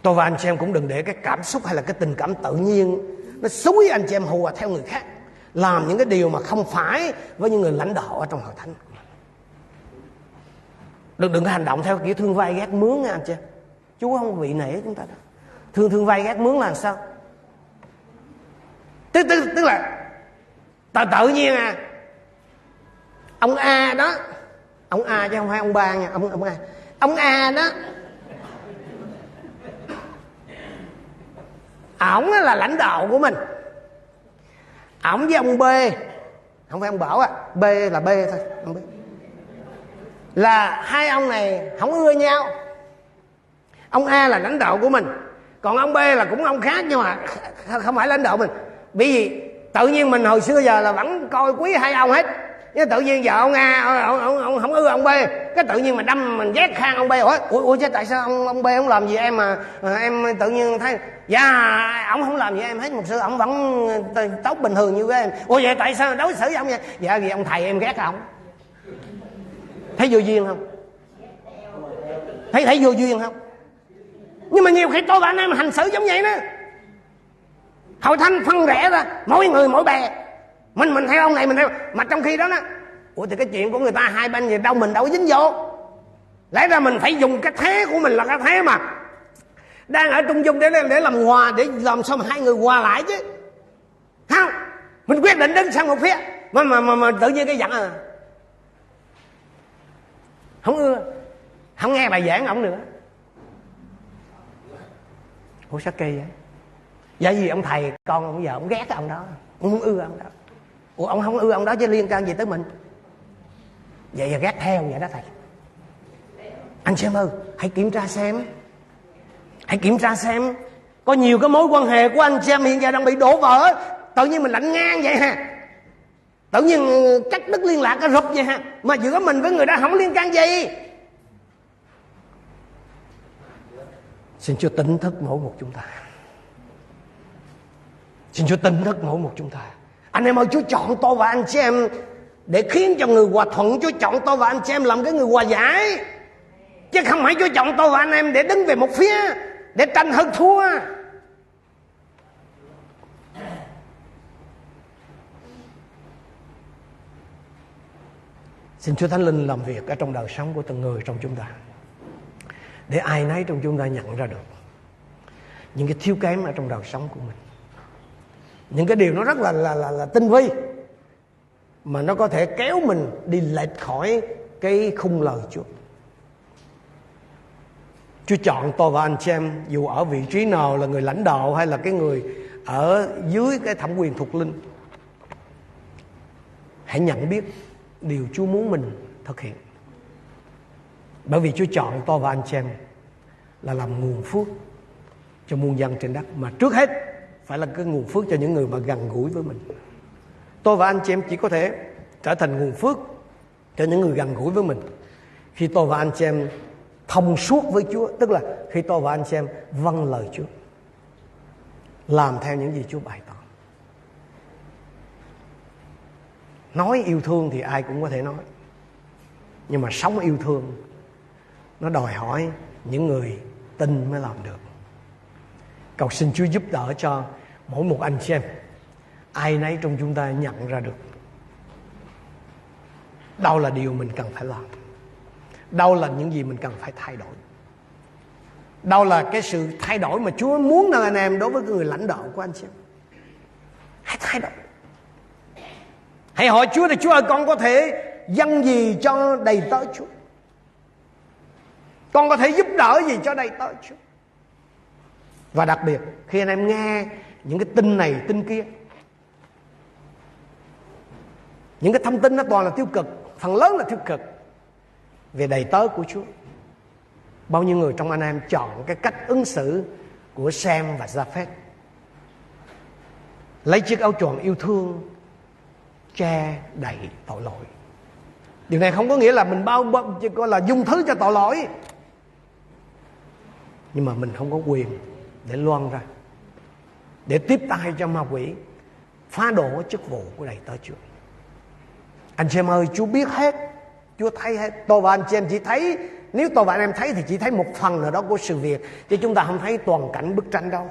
Tôi và anh chị em cũng đừng để cái cảm xúc hay là cái tình cảm tự nhiên nó xúi anh chị em hùa theo người khác, làm những cái điều mà không phải với những người lãnh đạo ở trong hội thánh. Đừng đừng có hành động theo kiểu thương vai ghét mướn nha anh chị chú không vị nể chúng ta đâu. Thương thương vai ghét mướn là sao? Tức tức tức là tự tự nhiên à. Ông a đó. Ông a chứ không phải ông ba nha. Ông ông a. Ông a đó. Ổng là lãnh đạo của mình. Ổng với ông b. Không phải ông bảo à. B là b thôi. Ông b. Là hai ông này không ưa nhau. Ông a là lãnh đạo của mình. Còn ông b là cũng ông khác nhưng mà không phải lãnh đạo mình. Bởi vì tự nhiên mình hồi xưa giờ là vẫn coi quý hai ông hết. Nhưng tự nhiên giờ ông a ông, ông, ông không ưa ông b. Cái tự nhiên mình đâm mình ghét khang ông b hỏi ủa, ủa chứ tại sao ông ông b không làm gì em mà em tự nhiên thấy dạ ông không làm gì em hết một sự ông vẫn ờ, tốt bình thường như với em. Ủa vậy tại sao đối xử với ông vậy? Dạ vì ông thầy em ghét ông. Thấy vô duyên không? Thấy thấy vô duyên không? Nhưng mà nhiều khi tôi và anh em hành xử giống vậy đó hội thánh phân rẽ ra mỗi người mỗi bè. Mình mình theo ông này mình theo mà trong khi đó đó ủa thì cái chuyện của người ta hai bên gì đâu mình đâu dính vô. Lẽ ra mình phải dùng cái thế của mình là cái thế mà. Đang ở trung dung để để làm hòa để làm sao mà hai người hòa lại chứ. Không mình quyết định đứng sang một phía. Mà mà mà, mà tự nhiên cái giận à. Không ưa. Không nghe bài giảng ông nữa. Ủa sao kỳ vậy? Dạ vì ông thầy, con ông giờ ông ghét ông đó, ông không ưa ông đó. Ủa, ông không ưa ông đó chứ liên can gì tới mình. Vậy giờ ghét theo vậy đó thầy. Anh xem ơi, hãy kiểm tra xem. Hãy kiểm tra xem. Có nhiều cái mối quan hệ của anh xem hiện giờ đang bị đổ vỡ. Tự nhiên mình lạnh ngang vậy ha. Tự nhiên cắt đứt liên lạc, cái rụp vậy ha. Mà giữa mình với người đó không liên can gì. Xin chúa tỉnh thức mỗi một chúng ta xin chúa tin tất mỗi một chúng ta. Anh em ơi, chúa chọn tôi và anh chị em để khiến cho người hòa thuận, Chúa chọn tôi và anh chị em làm cái người hòa giải. Chứ không phải Chúa chọn tôi và anh em để đứng về một phía, để tranh hơn thua. Xin Chúa Thánh Linh làm việc ở trong đời sống của từng người trong chúng ta, Để ai nấy trong chúng ta nhận ra được Những cái thiếu kém ở trong đời sống của mình. Những cái điều nó rất là là là, là tinh vi Mà nó có thể kéo mình đi lệch khỏi cái khung lời Chúa Chúa chọn tôi và anh chị em Dù ở vị trí nào là người lãnh đạo Hay là cái người ở dưới cái thẩm quyền thuộc linh Hãy nhận biết điều Chúa muốn mình thực hiện. Bởi vì Chúa chọn tôi và anh chị em là làm nguồn phước cho muôn dân trên đất. Mà trước hết phải là cái nguồn phước cho những người mà gần gũi với mình. Tôi và anh chị em chỉ có thể trở thành nguồn phước cho những người gần gũi với mình. Khi tôi và anh chị em thông suốt với Chúa, tức là khi tôi và anh chị em vâng lời Chúa. Làm theo những gì Chúa bày tỏ. nói yêu thương thì ai cũng có thể nói nhưng mà sống yêu thương nó đòi hỏi những người tin mới làm được cầu xin chúa giúp đỡ cho mỗi một anh chị em, ai nấy trong chúng ta nhận ra được. Đâu là điều mình cần phải làm? Đâu là những gì mình cần phải thay đổi? Đâu là cái sự thay đổi mà chúa muốn nơi anh em, đối với người lãnh đạo của anh chị em? Hãy thay đổi. Hãy hỏi Chúa thì Chúa ơi, con có thể dâng gì cho đầy tớ Chúa? Con có thể giúp đỡ gì cho đầy tớ Chúa? Và đặc biệt, khi anh em nghe những cái tin này tin kia. Những cái thông tin nó toàn là tiêu cực Phần lớn là tiêu cực. Về đầy tớ của Chúa. Bao nhiêu người trong anh em chọn cái cách ứng xử của Sam và Japheth? Lấy chiếc áo choàng yêu thương che đậy tội lỗi. Điều này không có nghĩa là mình bao, bao gọi là dung thứ cho tội lỗi. Nhưng mà mình không có quyền để loan ra để tiếp tay cho ma quỷ phá đổ chức vụ của đầy tớ Chúa. Anh chị em ơi, Chúa biết hết, Chúa thấy hết. Tôi và anh chị em chỉ thấy, nếu tôi và anh em thấy thì chỉ thấy một phần nào đó của sự việc, chứ chúng ta không thấy toàn cảnh bức tranh đâu.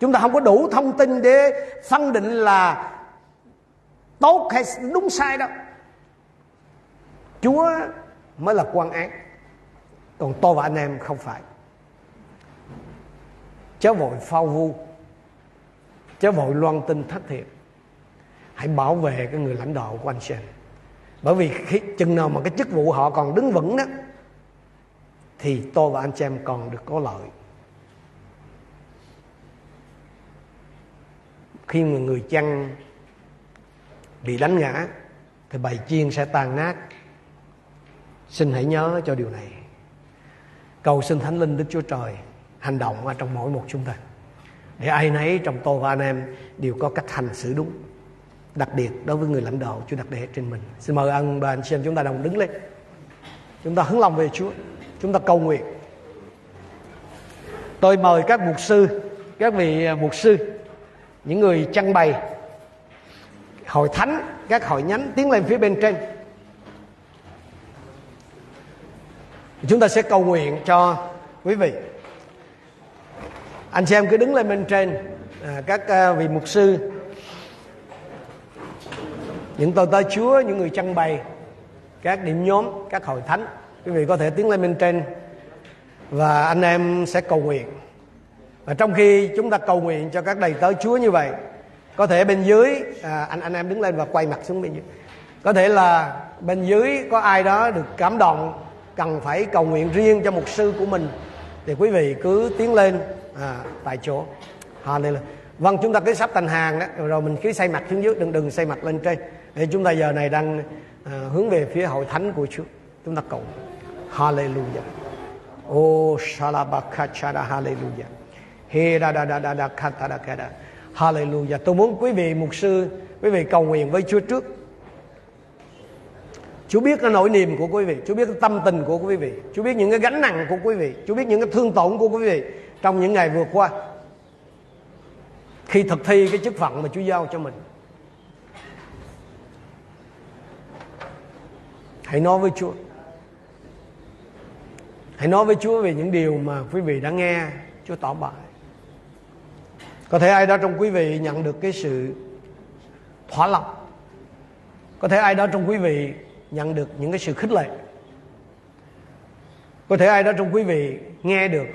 Chúng ta không có đủ thông tin để phân định là tốt hay đúng sai đâu chúa mới là quan án còn tôi và anh em không phải chớ vội phao vu chớ vội loan tin thất thiệt. Hãy bảo vệ cái người lãnh đạo của anh xem bởi vì khi chừng nào mà cái chức vụ họ còn đứng vững đó, thì tôi và anh chị em còn được có lợi. Khi mà người chăn bị đánh ngã, thì bầy chiên sẽ tan nát. Xin hãy nhớ cho điều này. Cầu xin thánh linh đức chúa trời hành động ở trong mỗi một chúng ta để ai nấy trong tôi và anh em đều có cách hành xử đúng, đặc biệt đối với người lãnh đạo chúa đặt để trên mình. Xin mời ân bà, anh chị em chúng ta đồng đứng lên. Chúng ta hướng lòng về chúa. Chúng ta cầu nguyện. Tôi mời các mục sư, các vị à, mục sư, những người chăn bày, hội thánh, các hội nhánh tiến lên phía bên trên. Chúng ta sẽ cầu nguyện cho quý vị anh xem cứ đứng lên bên trên. À, các à, vị mục sư. Những tôi tơ chúa những người trăng bày các điểm nhóm các hội thánh. Quý vị có thể tiến lên bên trên. Và anh em sẽ cầu nguyện. Và trong khi chúng ta cầu nguyện cho các đầy tớ chúa như vậy có thể bên dưới à, anh anh em đứng lên và quay mặt xuống bên dưới. Có thể là bên dưới có ai đó được cảm động cần phải cầu nguyện riêng cho mục sư của mình thì quý vị cứ tiến lên à, tại chỗ Hallelujah. Vâng chúng ta cứ sắp thành hàng đó rồi mình cứ xây mặt xuống dưới đừng đừng xây mặt lên trên để chúng ta giờ này đang à, hướng về phía hội thánh của Chúa chúng ta cầu Hallelujah. Oh shalabakachara hallelujah. He da da da da da kata da kada Hallelujah. Tôi muốn quý vị mục sư, quý vị cầu nguyện với Chúa trước. Chúa biết cái nỗi niềm của quý vị, Chúa biết cái tâm tình của quý vị, Chúa biết những cái gánh nặng của quý vị, Chúa biết những cái thương tổn của quý vị trong những ngày vừa qua. Khi thực thi cái chức phận mà Chúa giao cho mình. hãy nói với Chúa hãy nói với Chúa về những điều mà quý vị đã nghe Chúa tỏ bài. có thể ai đó trong quý vị nhận được cái sự thỏa lòng có thể ai đó trong quý vị nhận được những cái sự khích lệ có thể ai đó trong quý vị nghe được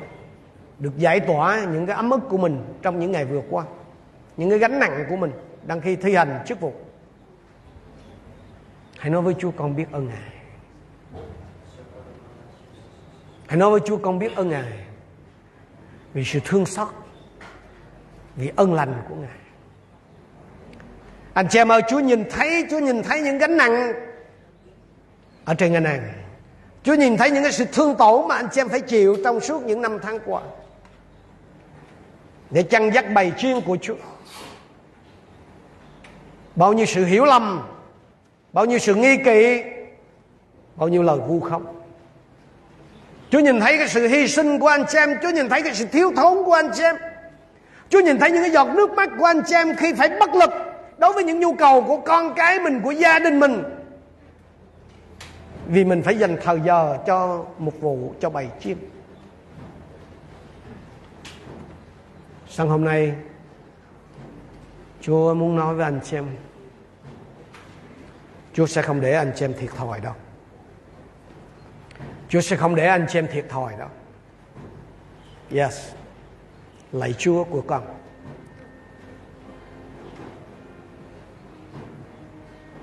được giải tỏa những cái ấm ức của mình trong những ngày vừa qua, những cái gánh nặng của mình đang khi thi hành chức vụ. Hãy nói với chúa con biết ơn ngài. Hãy nói với chúa con biết ơn ngài vì sự thương xót, vì ân lành của ngài. Anh chị em ơi, chúa nhìn thấy, chúa nhìn thấy những gánh nặng ở trên ngân hàng. Chúa nhìn thấy những cái sự thương tổn mà anh chị em phải chịu trong suốt những năm tháng qua để chăn dắt bày chuyên của chúa. Bao nhiêu sự hiểu lầm, bao nhiêu sự nghi kỵ, bao nhiêu lời vu khống. Chúa nhìn thấy cái sự hy sinh của anh chị em, Chúa nhìn thấy cái sự thiếu thốn của anh chị em. Chúa nhìn thấy những cái giọt nước mắt của anh chị em Khi phải bất lực Đối với những nhu cầu của con cái mình, Của gia đình mình. Vì mình phải dành thời giờ Cho một vụ, cho bầy chiên Sáng hôm nay, Chúa muốn nói với anh chị em, Chúa sẽ không để anh chị em thiệt thòi đâu. Chúa sẽ không để anh chị em thiệt thòi đâu. Yes, Lạy Chúa của con.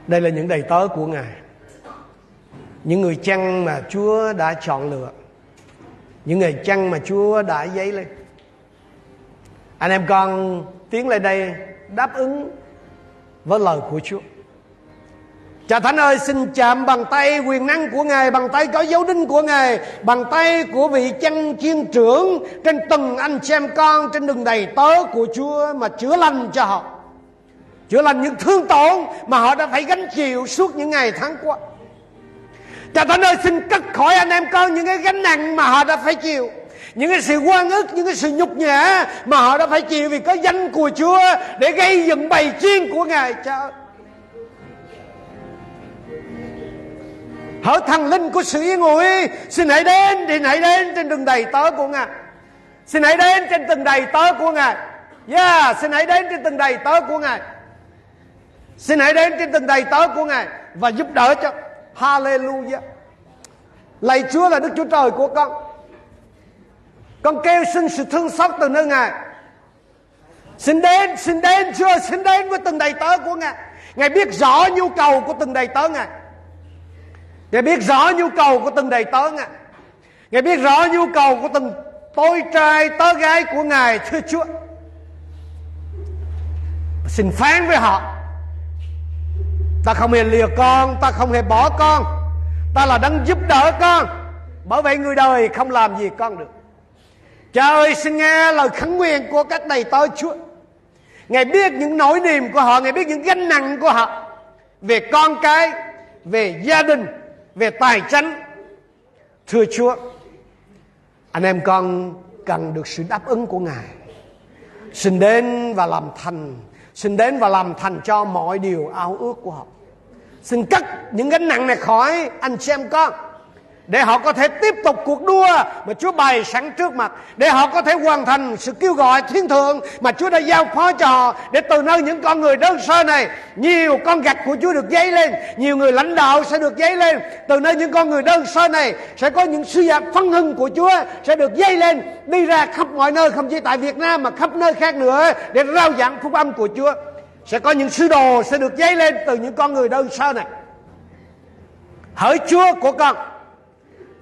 Đây là những đầy tớ của Ngài. Những người chăn mà Chúa đã chọn lựa. Những người chăn mà Chúa đã giấy lên. Anh em con tiến lại đây đáp ứng với lời của Chúa. Cha Thánh ơi, xin chạm bằng tay quyền năng của Ngài, Bằng tay có dấu đinh của Ngài, Bằng tay của vị chân chiên trưởng Trên từng anh xem con Trên đường đầy tớ của Chúa Mà chữa lành cho họ. Chữa lành những thương tổn Mà họ đã phải gánh chịu suốt những ngày tháng qua. Cha Thánh ơi, xin cất khỏi anh em con Những cái gánh nặng mà họ đã phải chịu những cái sự quan ức, những cái sự nhục nhã mà họ đã phải chịu vì có danh của Chúa để gây dựng bày chiên của Ngài. Cha hỡi thần linh của sự yên ủi, xin hãy đến, thì hãy đến trên đường đầy tớ của ngài. Xin hãy đến trên từng đầy tớ của ngài. Yeah, xin hãy đến trên từng đầy tớ của ngài. Xin hãy đến trên từng đầy tớ của ngài và giúp đỡ cho. Hallelujah. Lạy chúa là đức chúa trời của con con kêu xin sự thương xót từ nơi ngài. Xin đến xin đến, chúa xin đến với từng đầy tớ của ngài. Ngài biết rõ nhu cầu của từng đầy tớ ngài. Ngài biết rõ nhu cầu của từng đầy tớ Ngài. Ngài biết rõ nhu cầu của từng tôi trai, tớ gái của Ngài, Thưa Chúa. Xin phán với họ. Ta không hề lìa con, Ta không hề bỏ con. Ta là đang giúp đỡ con. Bởi vậy người đời không làm gì con được. Cha ơi, xin nghe lời khấn nguyện của các đầy tớ Chúa. Ngài biết những nỗi niềm của họ, Ngài biết những gánh nặng của họ Về con cái, Về gia đình, về tài chánh. Thưa chúa, anh em con cần được sự đáp ứng của ngài. Xin đến và làm thành, xin đến và làm thành cho mọi điều ao ước của họ. Xin cắt những gánh nặng này khỏi anh xem con để họ có thể tiếp tục cuộc đua mà Chúa bày sẵn trước mặt. Để họ có thể hoàn thành sự kêu gọi thiên thượng mà Chúa đã giao phó cho họ để từ nơi những con người đơn sơ này, nhiều con gạch của Chúa được dấy lên, nhiều người lãnh đạo sẽ được dấy lên. Từ nơi những con người đơn sơ này sẽ có những sứ giả phân hưng của Chúa sẽ được dấy lên, đi ra khắp mọi nơi, không chỉ tại Việt Nam mà khắp nơi khác nữa, để rao giảng phúc âm của Chúa. Sẽ có những sứ đồ sẽ được dấy lên từ những con người đơn sơ này. Hỡi Chúa của con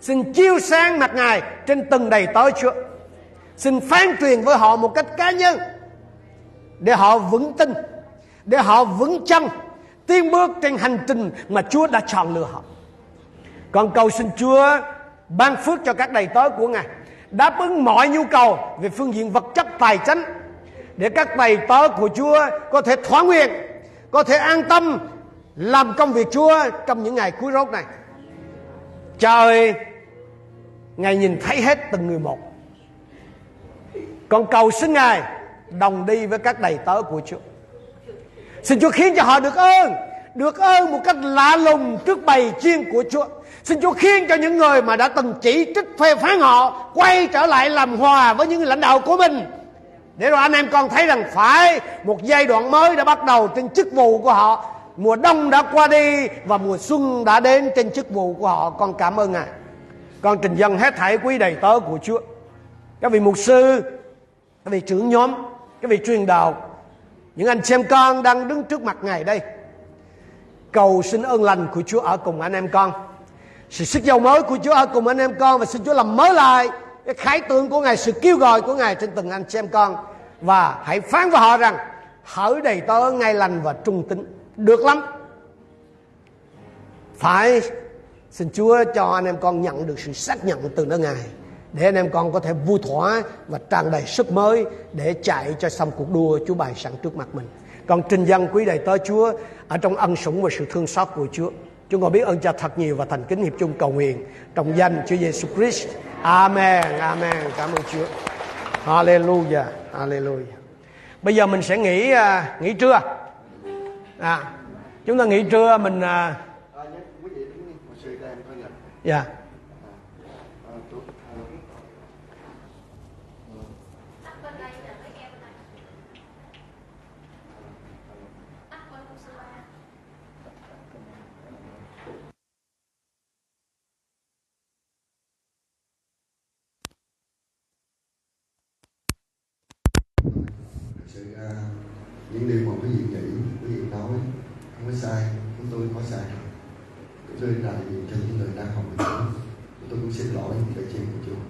Xin chiêu sáng mặt Ngài trên từng đầy tớ Chúa. Xin phán truyền với họ một cách cá nhân để họ vững tin, để họ vững chân tiến bước trên hành trình mà Chúa đã chọn lựa họ. Con cầu xin Chúa ban phước cho các đầy tớ của Ngài đáp ứng mọi nhu cầu về phương diện vật chất tài chính để các đầy tớ của Chúa có thể thỏa nguyện, có thể an tâm làm công việc Chúa trong những ngày cuối rốt này. Trời Ngài nhìn thấy hết từng người một Còn cầu xin Ngài Đồng đi với các đầy tớ của Chúa Xin Chúa khiến cho họ được ơn được ơn một cách lạ lùng trước bày chiên của Chúa. Xin Chúa khiến cho những người mà đã từng chỉ trích phê phán họ quay trở lại làm hòa với những lãnh đạo của mình. Để rồi anh em con thấy rằng phải một giai đoạn mới đã bắt đầu trên chức vụ của họ. Mùa đông đã qua đi và mùa xuân đã đến trên chức vụ của họ. Con cảm ơn Ngài. Con trình dân hết thảy quý đầy tớ của Chúa. Các vị mục sư, các vị trưởng nhóm, các vị truyền đạo, những anh xem con đang đứng trước mặt Ngài đây. Cầu xin ơn lành của Chúa ở cùng anh em con. Sự sức giàu mới của Chúa ở cùng anh em con và xin Chúa làm mới lại cái khái tượng của Ngài, sự kêu gọi của Ngài trên từng anh xem con. Và hãy phán với họ rằng hỡi đầy tớ ngay lành và trung tín. Được lắm. Phải xin Chúa cho anh em con nhận được sự xác nhận từ nơi Ngài để anh em con có thể vui thỏa và tràn đầy sức mới để chạy cho xong cuộc đua Chúa bày sẵn trước mặt mình. Con trình dân quý đầy tớ Chúa ở trong ân sủng và sự thương xót của Chúa. Chúng con biết ơn cha thật nhiều và thành kính hiệp chung cầu nguyện trong danh Chúa Giêsu Christ. Amen. Amen. Cảm ơn Chúa. Hallelujah. Hallelujah. Bây giờ mình sẽ nghỉ uh, nghỉ trưa. À, chúng ta nghỉ trưa mình uh, Dạ. Yeah. À, những điều mà quý vị nghĩ, quý vị nói, không có sai, chúng tôi có sai rơi tôi cho những người đang học Chúa chúng tôi cũng xin lỗi những cái chuyện của Chúa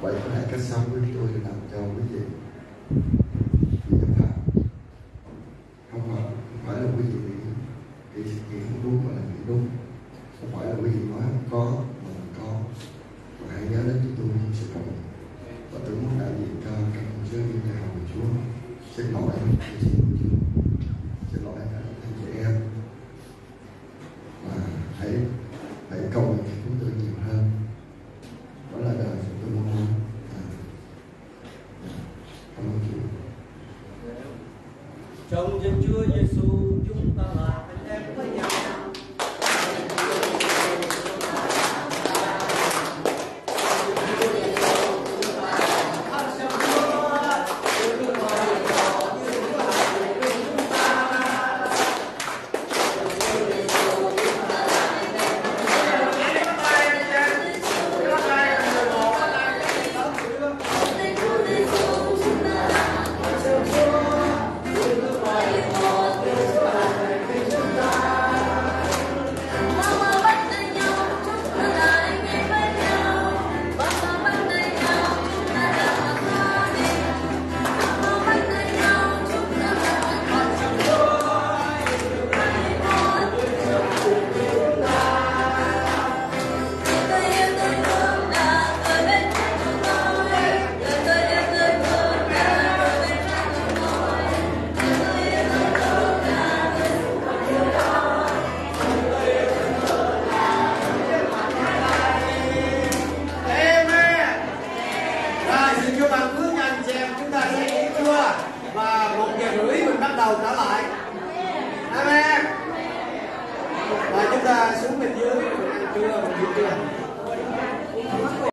vậy có thể cách sống với tôi để làm cho quý vị